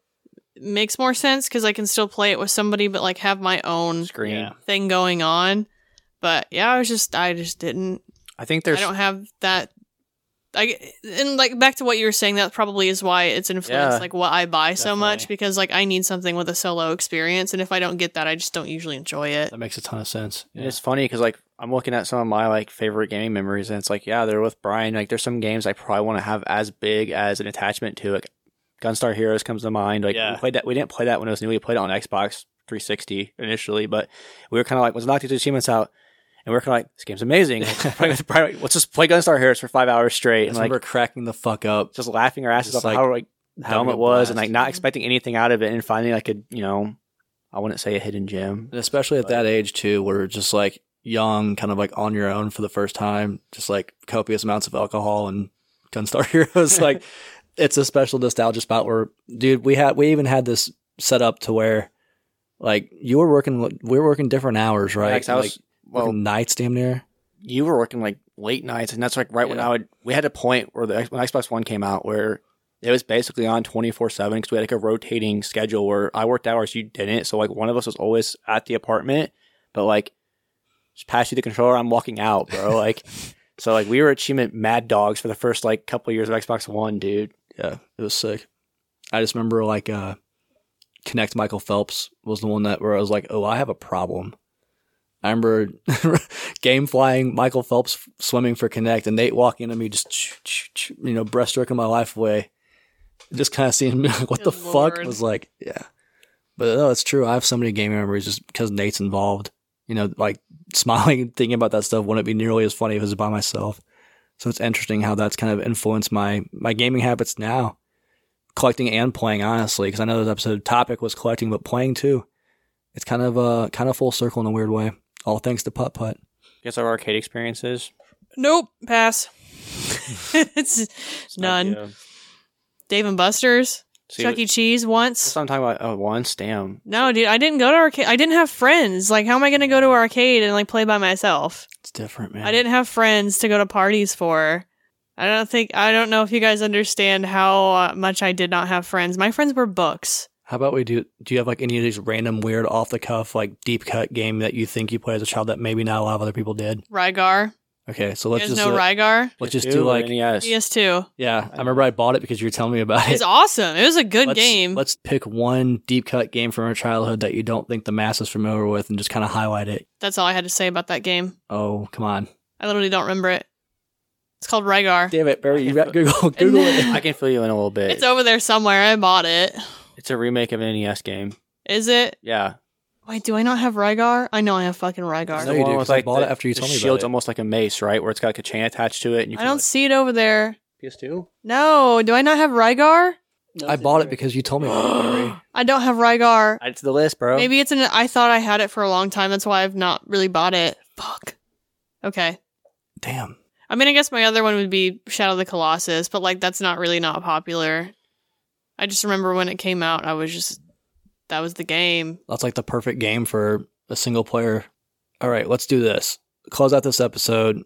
makes more sense cuz I can still play it with somebody but like have my own screen. Yeah. thing going on. But yeah, I was just I just didn't I think there's I don't have that. I and like back to what you were saying. That probably is why it's influenced Yeah, like what I buy so much because like I need something with a solo experience, and if I don't get that, I just don't usually enjoy it. That makes a ton of sense. And it's funny because like I'm looking at some of my like favorite gaming memories, and it's like yeah, they're with Brian. Like there's some games I probably want to have as big as an attachment to. Like Gunstar Heroes comes to mind. Like Yeah. we played that. We didn't play that when it was new. We played it on Xbox 360 initially, but we were kind of like, let's knock these achievements out. And we are kind of like, this game's amazing. Like, let's just play Gunstar Heroes for five hours straight. And just like, remember cracking the fuck up. just laughing our asses Just, off like, how like dumb it was and like not expecting anything out of it and finding like a, you know, I wouldn't say a hidden gem. And especially at that age too, where just like young, kind of like on your own for the first time, just like copious amounts of alcohol and Gunstar Heroes. like it's a special nostalgia spot where, dude, we had we even had this set up to where, like, you were working, we were working different hours, right? Like, I was, like well, nights, damn near. you were working like late nights, and that's like right when I would. We had a point where the when Xbox One came out where it was basically on twenty four seven because we had like a rotating schedule where I worked hours, you didn't. So like one of us was always at the apartment, but like just pass you the controller, I'm walking out, bro. like so like we were achievement mad dogs for the first like couple of years of Xbox One, dude. Yeah, it was sick. I just remember like uh Kinect Michael Phelps was the one that where I was like, oh, I have a problem. I remember game flying Michael Phelps swimming for Kinect and Nate walking into me just you know breaststroking my life away. Just kind of seeing me like, what the Good fuck lord. was like, yeah. But no, it's true. I have so many gaming memories just because Nate's involved. You know, like smiling and thinking about that stuff wouldn't be nearly as funny if it was by myself. So it's interesting how that's kind of influenced my my gaming habits now, collecting and playing. Honestly, because I know this episode topic was collecting, but playing too. It's kind of uh kind of full circle in a weird way. All thanks to Putt Putt. Guess our arcade experiences. Nope, pass. it's It's none. Dave and Buster's, See, Chuck E. Cheese That's once. what I'm talking about. Oh, once, damn. No, dude, I didn't go to arcade. I didn't have friends. Like, how am I going to go to arcade and like play by myself? It's different, man. I didn't have friends to go to parties for. I don't think I don't know if you guys understand how uh, much I did not have friends. My friends were books. How about we do? Do you have like any of these random, weird, off the cuff, like deep cut game that you think you played as a child that maybe not a lot of other people did? Rygar. Okay, so let's guys just know uh, Rygar? let's just PS2 do or like NES. PS2. yeah. I remember I bought it because you were telling me about it. It's awesome. It was a good let's, game. Let's pick one deep cut game from our childhood that you don't think the mass is familiar with, and just kind of highlight it. That's all I had to say about that game. Oh, come on! I literally don't remember it. It's called Rygar. Damn it, Barry! You got Google Google it. I can fill you in a little bit. It's over there somewhere. I bought it. It's a remake of an NES game. Is it? Yeah. Wait, do I not have Rygar? I know I have fucking Rygar. No, you do, one 'cause with, I bought the, it after you told me about shield's it. almost like a mace, right? Where it's got like a chain attached to it. And you I don't see it over there. PS2. No, do I not have Rygar? I bought it because you told me about. I don't have Rygar. Add it to the list, bro. Maybe it's an. I thought I had it for a long time. That's why I've not really bought it. Fuck. Okay. Damn. I mean, I guess my other one would be Shadow of the Colossus, but like that's not really not popular. I just remember when it came out, I was just that was the game. That's like the perfect game for a single player. All right, let's do this. Close out this episode.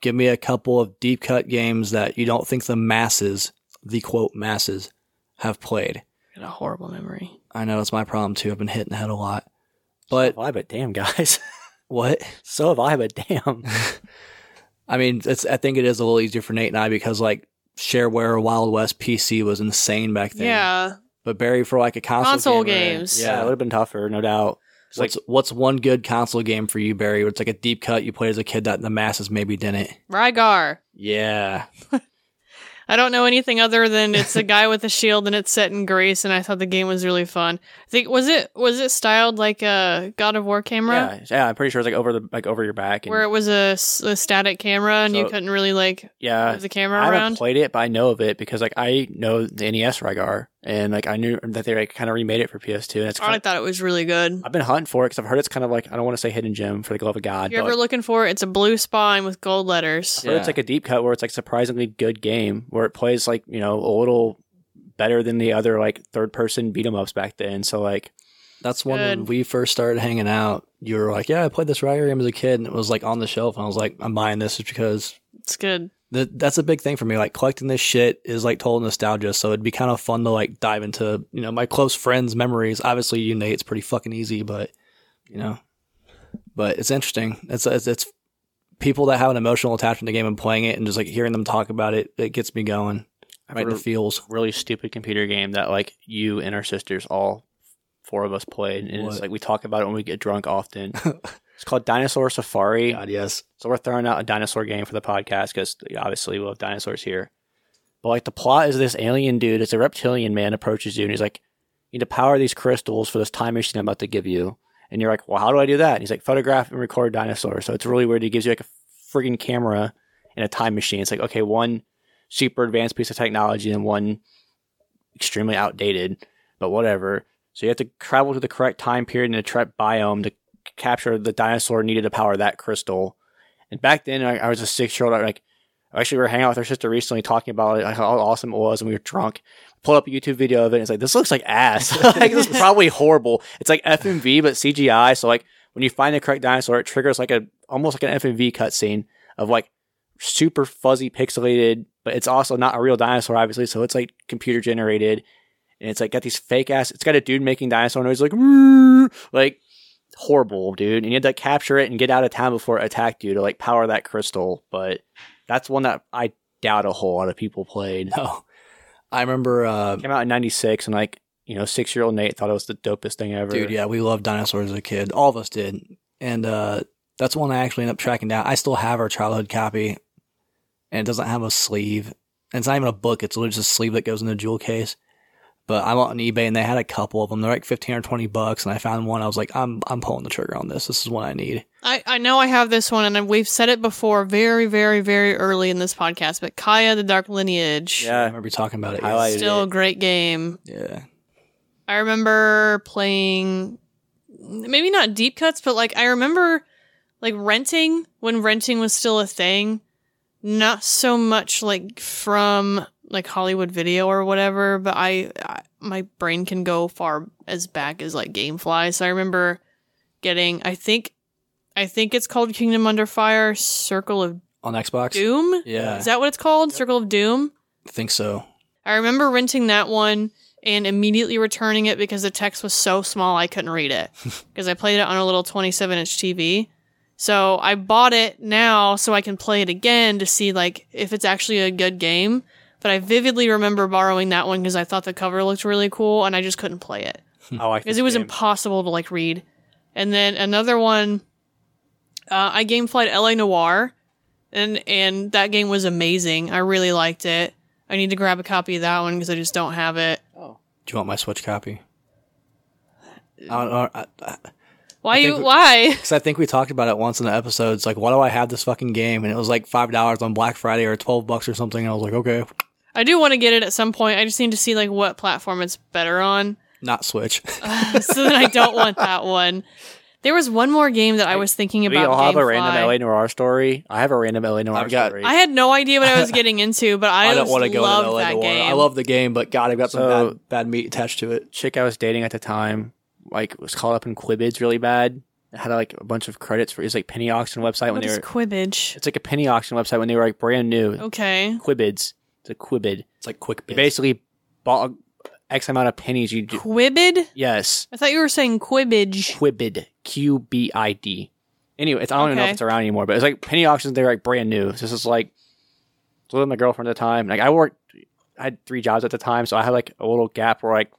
Give me a couple of deep cut games that you don't think the masses, the quote masses, have played. I got a horrible memory. I know it's my problem too. I've been hitting the head a lot. But so have I, but damn, guys. what? so have I, but damn. I mean, it's I think it is a little easier for Nate and I because like Shareware Wild West PC was insane back then. Yeah, But Barry for like a console, Console gamer, games. Yeah, it would have been tougher, no doubt. It's like What's what's one good console game for you, Barry? Where it's like a deep cut you played as a kid that the masses maybe didn't. Rygar. Yeah, I don't know anything other than it's a guy with a shield and it's set in Greece, and I thought the game was really fun. I think was it was it styled like a God of War camera, yeah, yeah. I'm pretty sure it's like over the like over your back. And, where it was a static camera and you couldn't really like yeah, move the camera I haven't around. played it, but I know of it because like I know the NES Rygar, and like I knew that they like kind of remade it for PS2, and it's I kind thought it was really good. I've been hunting for it because I've heard it's kind of like I don't want to say hidden gem for the love of God, If you're but ever like, looking for it, it's a blue spine with gold letters. I've heard it's like a deep cut where it's like surprisingly good game where it plays like you know a little better than the other like third person beat 'em ups back then. So like that's one when we first started hanging out. You were like, "Yeah, I played this Rygar game as a kid," and it was like on the shelf. And I was like, "I'm buying this just because." It's good. Th- that's a big thing for me. Like collecting this shit is like total nostalgia. So it'd be kind of fun to like dive into, you know, my close friends' memories. Obviously, you Nate, it's pretty fucking easy, but you know, but it's interesting. It's it's, it's people that have an emotional attachment to the game and playing it and just like hearing them talk about it. It gets me going. I've Right heard the feels. really stupid computer game that like you and our sisters all four of us played, and What? it's like we talk about it when we get drunk often. it's called Dinosaur Safari. God, yes. So we're throwing out a dinosaur game for the podcast because obviously we love dinosaurs here. But like the plot is this alien dude, it's a reptilian man approaches you and he's like, You need to power these crystals for this time machine I'm about to give you. And you're like, well, how do I do that? And he's like, photograph and record dinosaurs. So it's really weird. He gives you like a friggin' camera and a time machine. It's like, okay, one super advanced piece of technology and one extremely outdated, but whatever. So you have to travel to the correct time period in a correct biome to capture the dinosaur needed to power that crystal. And back then, I, I was a six year old. Like, actually, we were hanging out with our sister recently talking about it, like, how awesome it was, and we were drunk. Pulled up a YouTube video of it, and it's like, this looks like ass. like, this is probably horrible. It's like FMV, but CGI. So, like, when you find the correct dinosaur, it triggers like a almost like an FMV cutscene of like super fuzzy pixelated, but it's also not a real dinosaur, obviously. So it's like computer generated, and it's like got these fake ass. It's got a dude making dinosaur noise, like like horrible, dude. And you had to capture it and get out of town before it attacked you to like power that crystal. But that's one that I doubt a whole lot of people played. No. I remember, uh, Came out in '96, and like you know, six year old Nate thought it was the dopest thing ever. dude, yeah, we loved dinosaurs as a kid. All of us did. And uh, that's one I actually ended up tracking down. I still have our childhood copy, and it doesn't have a sleeve. And it's not even a book, it's literally just a sleeve that goes in the jewel case. But I'm on eBay and they had a couple of them. They're like 15 or 20 bucks. And I found one. I was like, I'm, I'm pulling the trigger on this. This is what I need. I, I know I have this one, and we've said it before very, very, very early in this podcast, but Kya the Dark Lineage. Yeah. I remember talking about it. Highlighted Still it. a great game. Yeah. I remember playing maybe not deep cuts, but like I remember like renting when renting was still a thing. Not so much like from like Hollywood Video or whatever, but I, I my brain can go far as back as like GameFly. So I remember getting I think I think it's called Kingdom Under Fire Circle of On Xbox? Doom. Yeah. Is that what it's called? Circle of Doom? I think so. I remember renting that one and immediately returning it because the text was so small I couldn't read it because I played it on a little 27 inch TV. So I bought it now so I can play it again to see like if it's actually a good game. But I vividly remember borrowing that one because I thought the cover looked really cool and I just couldn't play it I like because it was game. impossible to like read. And then another one, uh, I game played L.A. Noire, and and that game was amazing. I really liked it. I need to grab a copy of that one because I just don't have it. Oh, Do you want my Switch copy? I don't know. I, I, Why you? we- Why? Cause I think we talked about it once in the episodes. Like, why do I have this fucking game? And it was like five dollars on Black Friday or twelve bucks or something. And I was like, okay, I do want to get it at some point. I just need to see like what platform it's better on. not Switch. so then I don't want that one. There was one more game that I was thinking about. We about. all have a random L.A. Noire story. I have a random L.A. Noire I've got- story. I had no idea what I was getting into, but I, I don't want to go loved into LA that game. I love the game, but God, I've got some So- bad, bad meat attached to it. chick I was dating at the time, like, was caught up in Quibids really bad. It had like a bunch of credits for it was like penny auction website when they is were. Quibbage? It's like a penny auction website when they were like brand new. Okay. Quibids. It's a Quibid. It's like quick You bits. basically bought X amount of pennies. You do. Quibbid? Yes. I thought you were saying Quibbage. Quibid. Q B I D. Anyway, it's, I don't even know if Okay. it's around anymore, but it's like penny auctions. They're like brand new. So this is like, I was with my girlfriend at the time. Like I worked, I had three jobs at the time, so I had like a little gap where like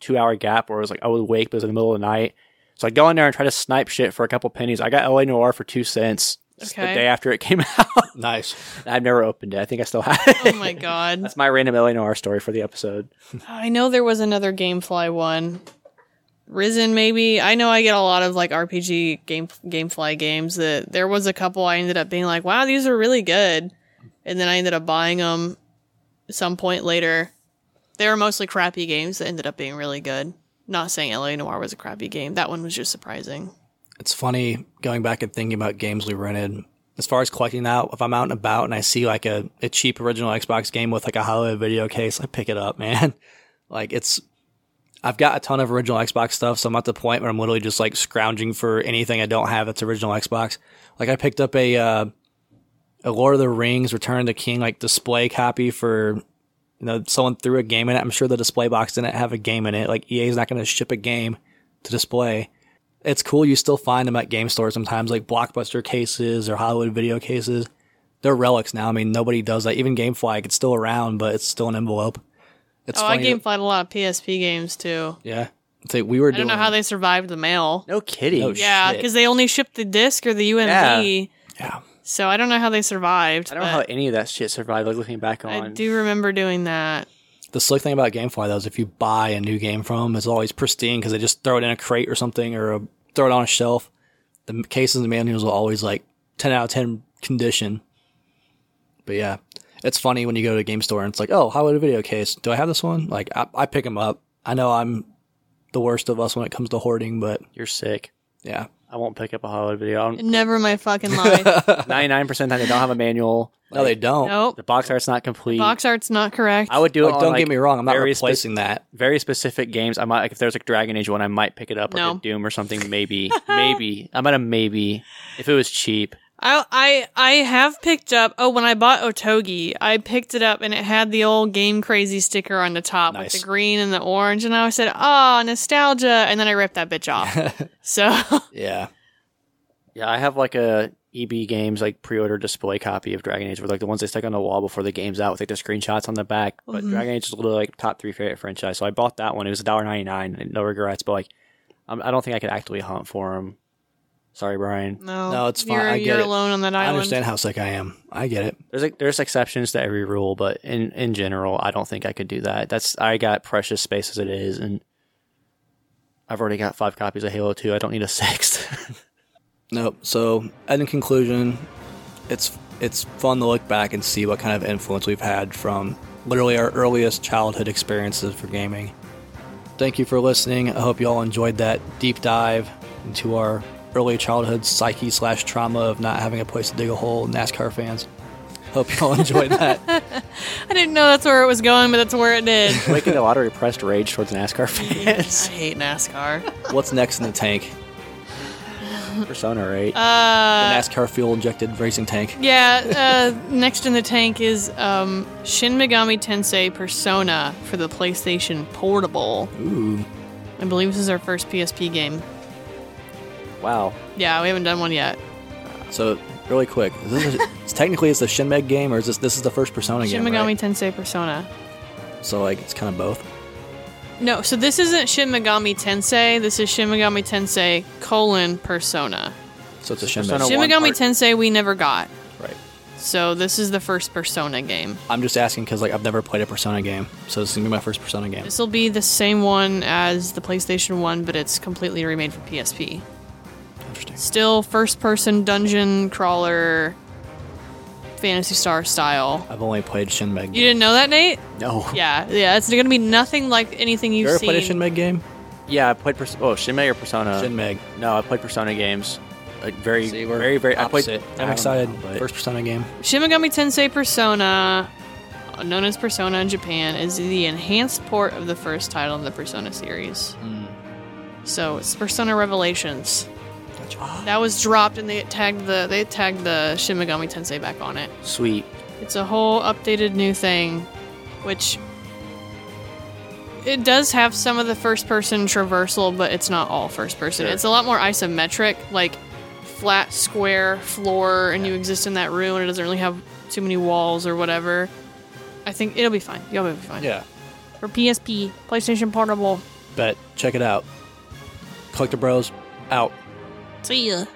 two hour gap where it was like I would wake, but it was in the middle of the night. So I'd go in there and try to snipe shit for a couple pennies. I got L.A. Noire for two cents just the day after it came out. Nice. I've never opened it. I think I still have oh it. Oh my god. That's my random L.A. Noire story for the episode. I know there was another Gamefly one. Risen maybe. I know I get a lot of like RPG game Gamefly games that there was a couple I ended up being like, "Wow, these are really good." And then I ended up buying them some point later. They were mostly crappy games that ended up being really good. Not saying L.A. Noire was a crappy game. That one was just surprising. It's funny going back and thinking about games we rented. As far as collecting that, if I'm out and about and I see like a, a cheap original Xbox game with like a Hollywood video case, I pick it up, man. Like it's, I've got a ton of original Xbox stuff, so I'm at the point where I'm literally just like scrounging for anything I don't have that's original Xbox. Like I picked up a, uh, a Lord of the Rings Return of the King like display copy for, you know, someone threw a game in it. I'm sure the display box didn't have a game in it. Like EA's not going to ship a game to display it's cool. You still find them at game stores sometimes, like Blockbuster cases or Hollywood video cases. They're relics now. I mean, nobody does that. Even GameFly, it's still around, but it's still an envelope. It's oh, I funny. that- Gameflyed a lot of PSP games too. yeah. It's like we were I doing. don't know how they survived the mail. No kidding. Oh, Yeah, because they only shipped the disc or the UMD. yeah. yeah. So I don't know how they survived. I don't know how any of that shit survived. Like looking back on, I do remember doing that. The slick thing about GameFly though is if you buy a new game from them, it's always pristine because they just throw it in a crate or something or a, throw it on a shelf. The cases and manuals will always like ten out of ten condition. But yeah, it's funny when you go to a game store and it's like, oh, Hollywood video case? Do I have this one? Like, I, I pick them up. I know I'm the worst of us when it comes to hoarding, but You're sick. yeah, I won't pick up a Hollywood video. Never my fucking life. Ninety nine percent of the time they don't have a manual. no, they don't. nope. The box art's not complete. Box art's not correct. I would do it. Like, on, don't like, get me wrong. I'm not very spe- replacing that. very specific games. I might like if there's like Dragon Age one, I might pick it up or No. get Doom or something. Maybe, maybe. I'm at a maybe if it was cheap. I I I have picked up. Oh, when I bought Otogi, I picked it up and it had the old Game Crazy sticker on the top Nice. with the green and the orange, and I said, "Oh, nostalgia!" And then I ripped that bitch off. so Yeah, Yeah, I have like a EB Games like pre-order display copy of Dragon Age, with like the ones they stick on the wall before the game's out with like the screenshots on the back. But Mhm. Dragon Age is literally like top three favorite franchise, so I bought that one. It was $1.99, no regrets. But like, I'm, I don't think I could actively hunt for them. Sorry, Brian. no, No, it's fine. You're, I get you're it. alone on that I understand how sick I am. I get it. There's like there's exceptions to every rule, but in in general, I don't think I could do that. That's I got precious space as it is, and I've already got five copies of Halo Two. I don't need a sixth. Nope. So, and in conclusion, it's it's fun to look back and see what kind of influence we've had from literally our earliest childhood experiences for gaming. Thank you for listening. I hope you all enjoyed that deep dive into our early childhood psyche slash trauma of not having a place to dig a hole. NASCAR fans. Hope you all enjoyed that. I didn't know that's where it was going, but that's where it did. Waking a lot of repressed rage towards NASCAR I fans. hate NASCAR. What's next in the tank? Persona, right? The Uh, NASCAR fuel injected racing tank. yeah. Uh, next in the tank is um, Shin Megami Tensei Persona for the PlayStation Portable. Ooh. I believe this is our first PSP game. Wow. Yeah, we haven't done one yet. So, really quick, is this a, it's technically it's the Shin Meg game, or is this this is the first Persona game? Shin game? Megami right? Tensei Persona. So like it's kind of both. No, so this isn't Shin Megami Tensei. This is Shin Megami Tensei colon Persona. So it's a Shin Persona Meg. Shin Megami part. Tensei we never got. Right. So this is the first Persona game. I'm just asking because like I've never played a Persona game, so this is gonna be my first Persona game. This will be the same one as the PlayStation 1, but it's completely remade for PSP. Interesting. Still first person dungeon crawler Phantasy Star style. I've only played Shin Meg. You didn't know that, Nate? No. Yeah, yeah, it's going to be nothing like anything you've You ever seen. played a Shin Meg game? Yeah, I played. Pers- oh, Shin Meg or Persona? Shin Meg. No, I played Persona games. Like very, See, we're very, very. I played. opposite. I I'm excited. know, but- First Persona game. Shin Megami Tensei Persona, known as Persona in Japan, is the enhanced port of the first title in the Persona series. Hmm. So it's Persona Revelations. That was dropped, and they tagged the they tagged the Shin Megami Tensei back on it. Sweet. It's a whole updated new thing, which it does have some of the first person traversal, but it's not all first person. Sure. It's a lot more isometric, like flat square floor, and you exist in that room, and it doesn't really have too many walls or whatever. I think it'll be fine. You'll be fine. Yeah. For PSP, PlayStation Portable. Bet. Check it out. CollectiBros. Out. See ya.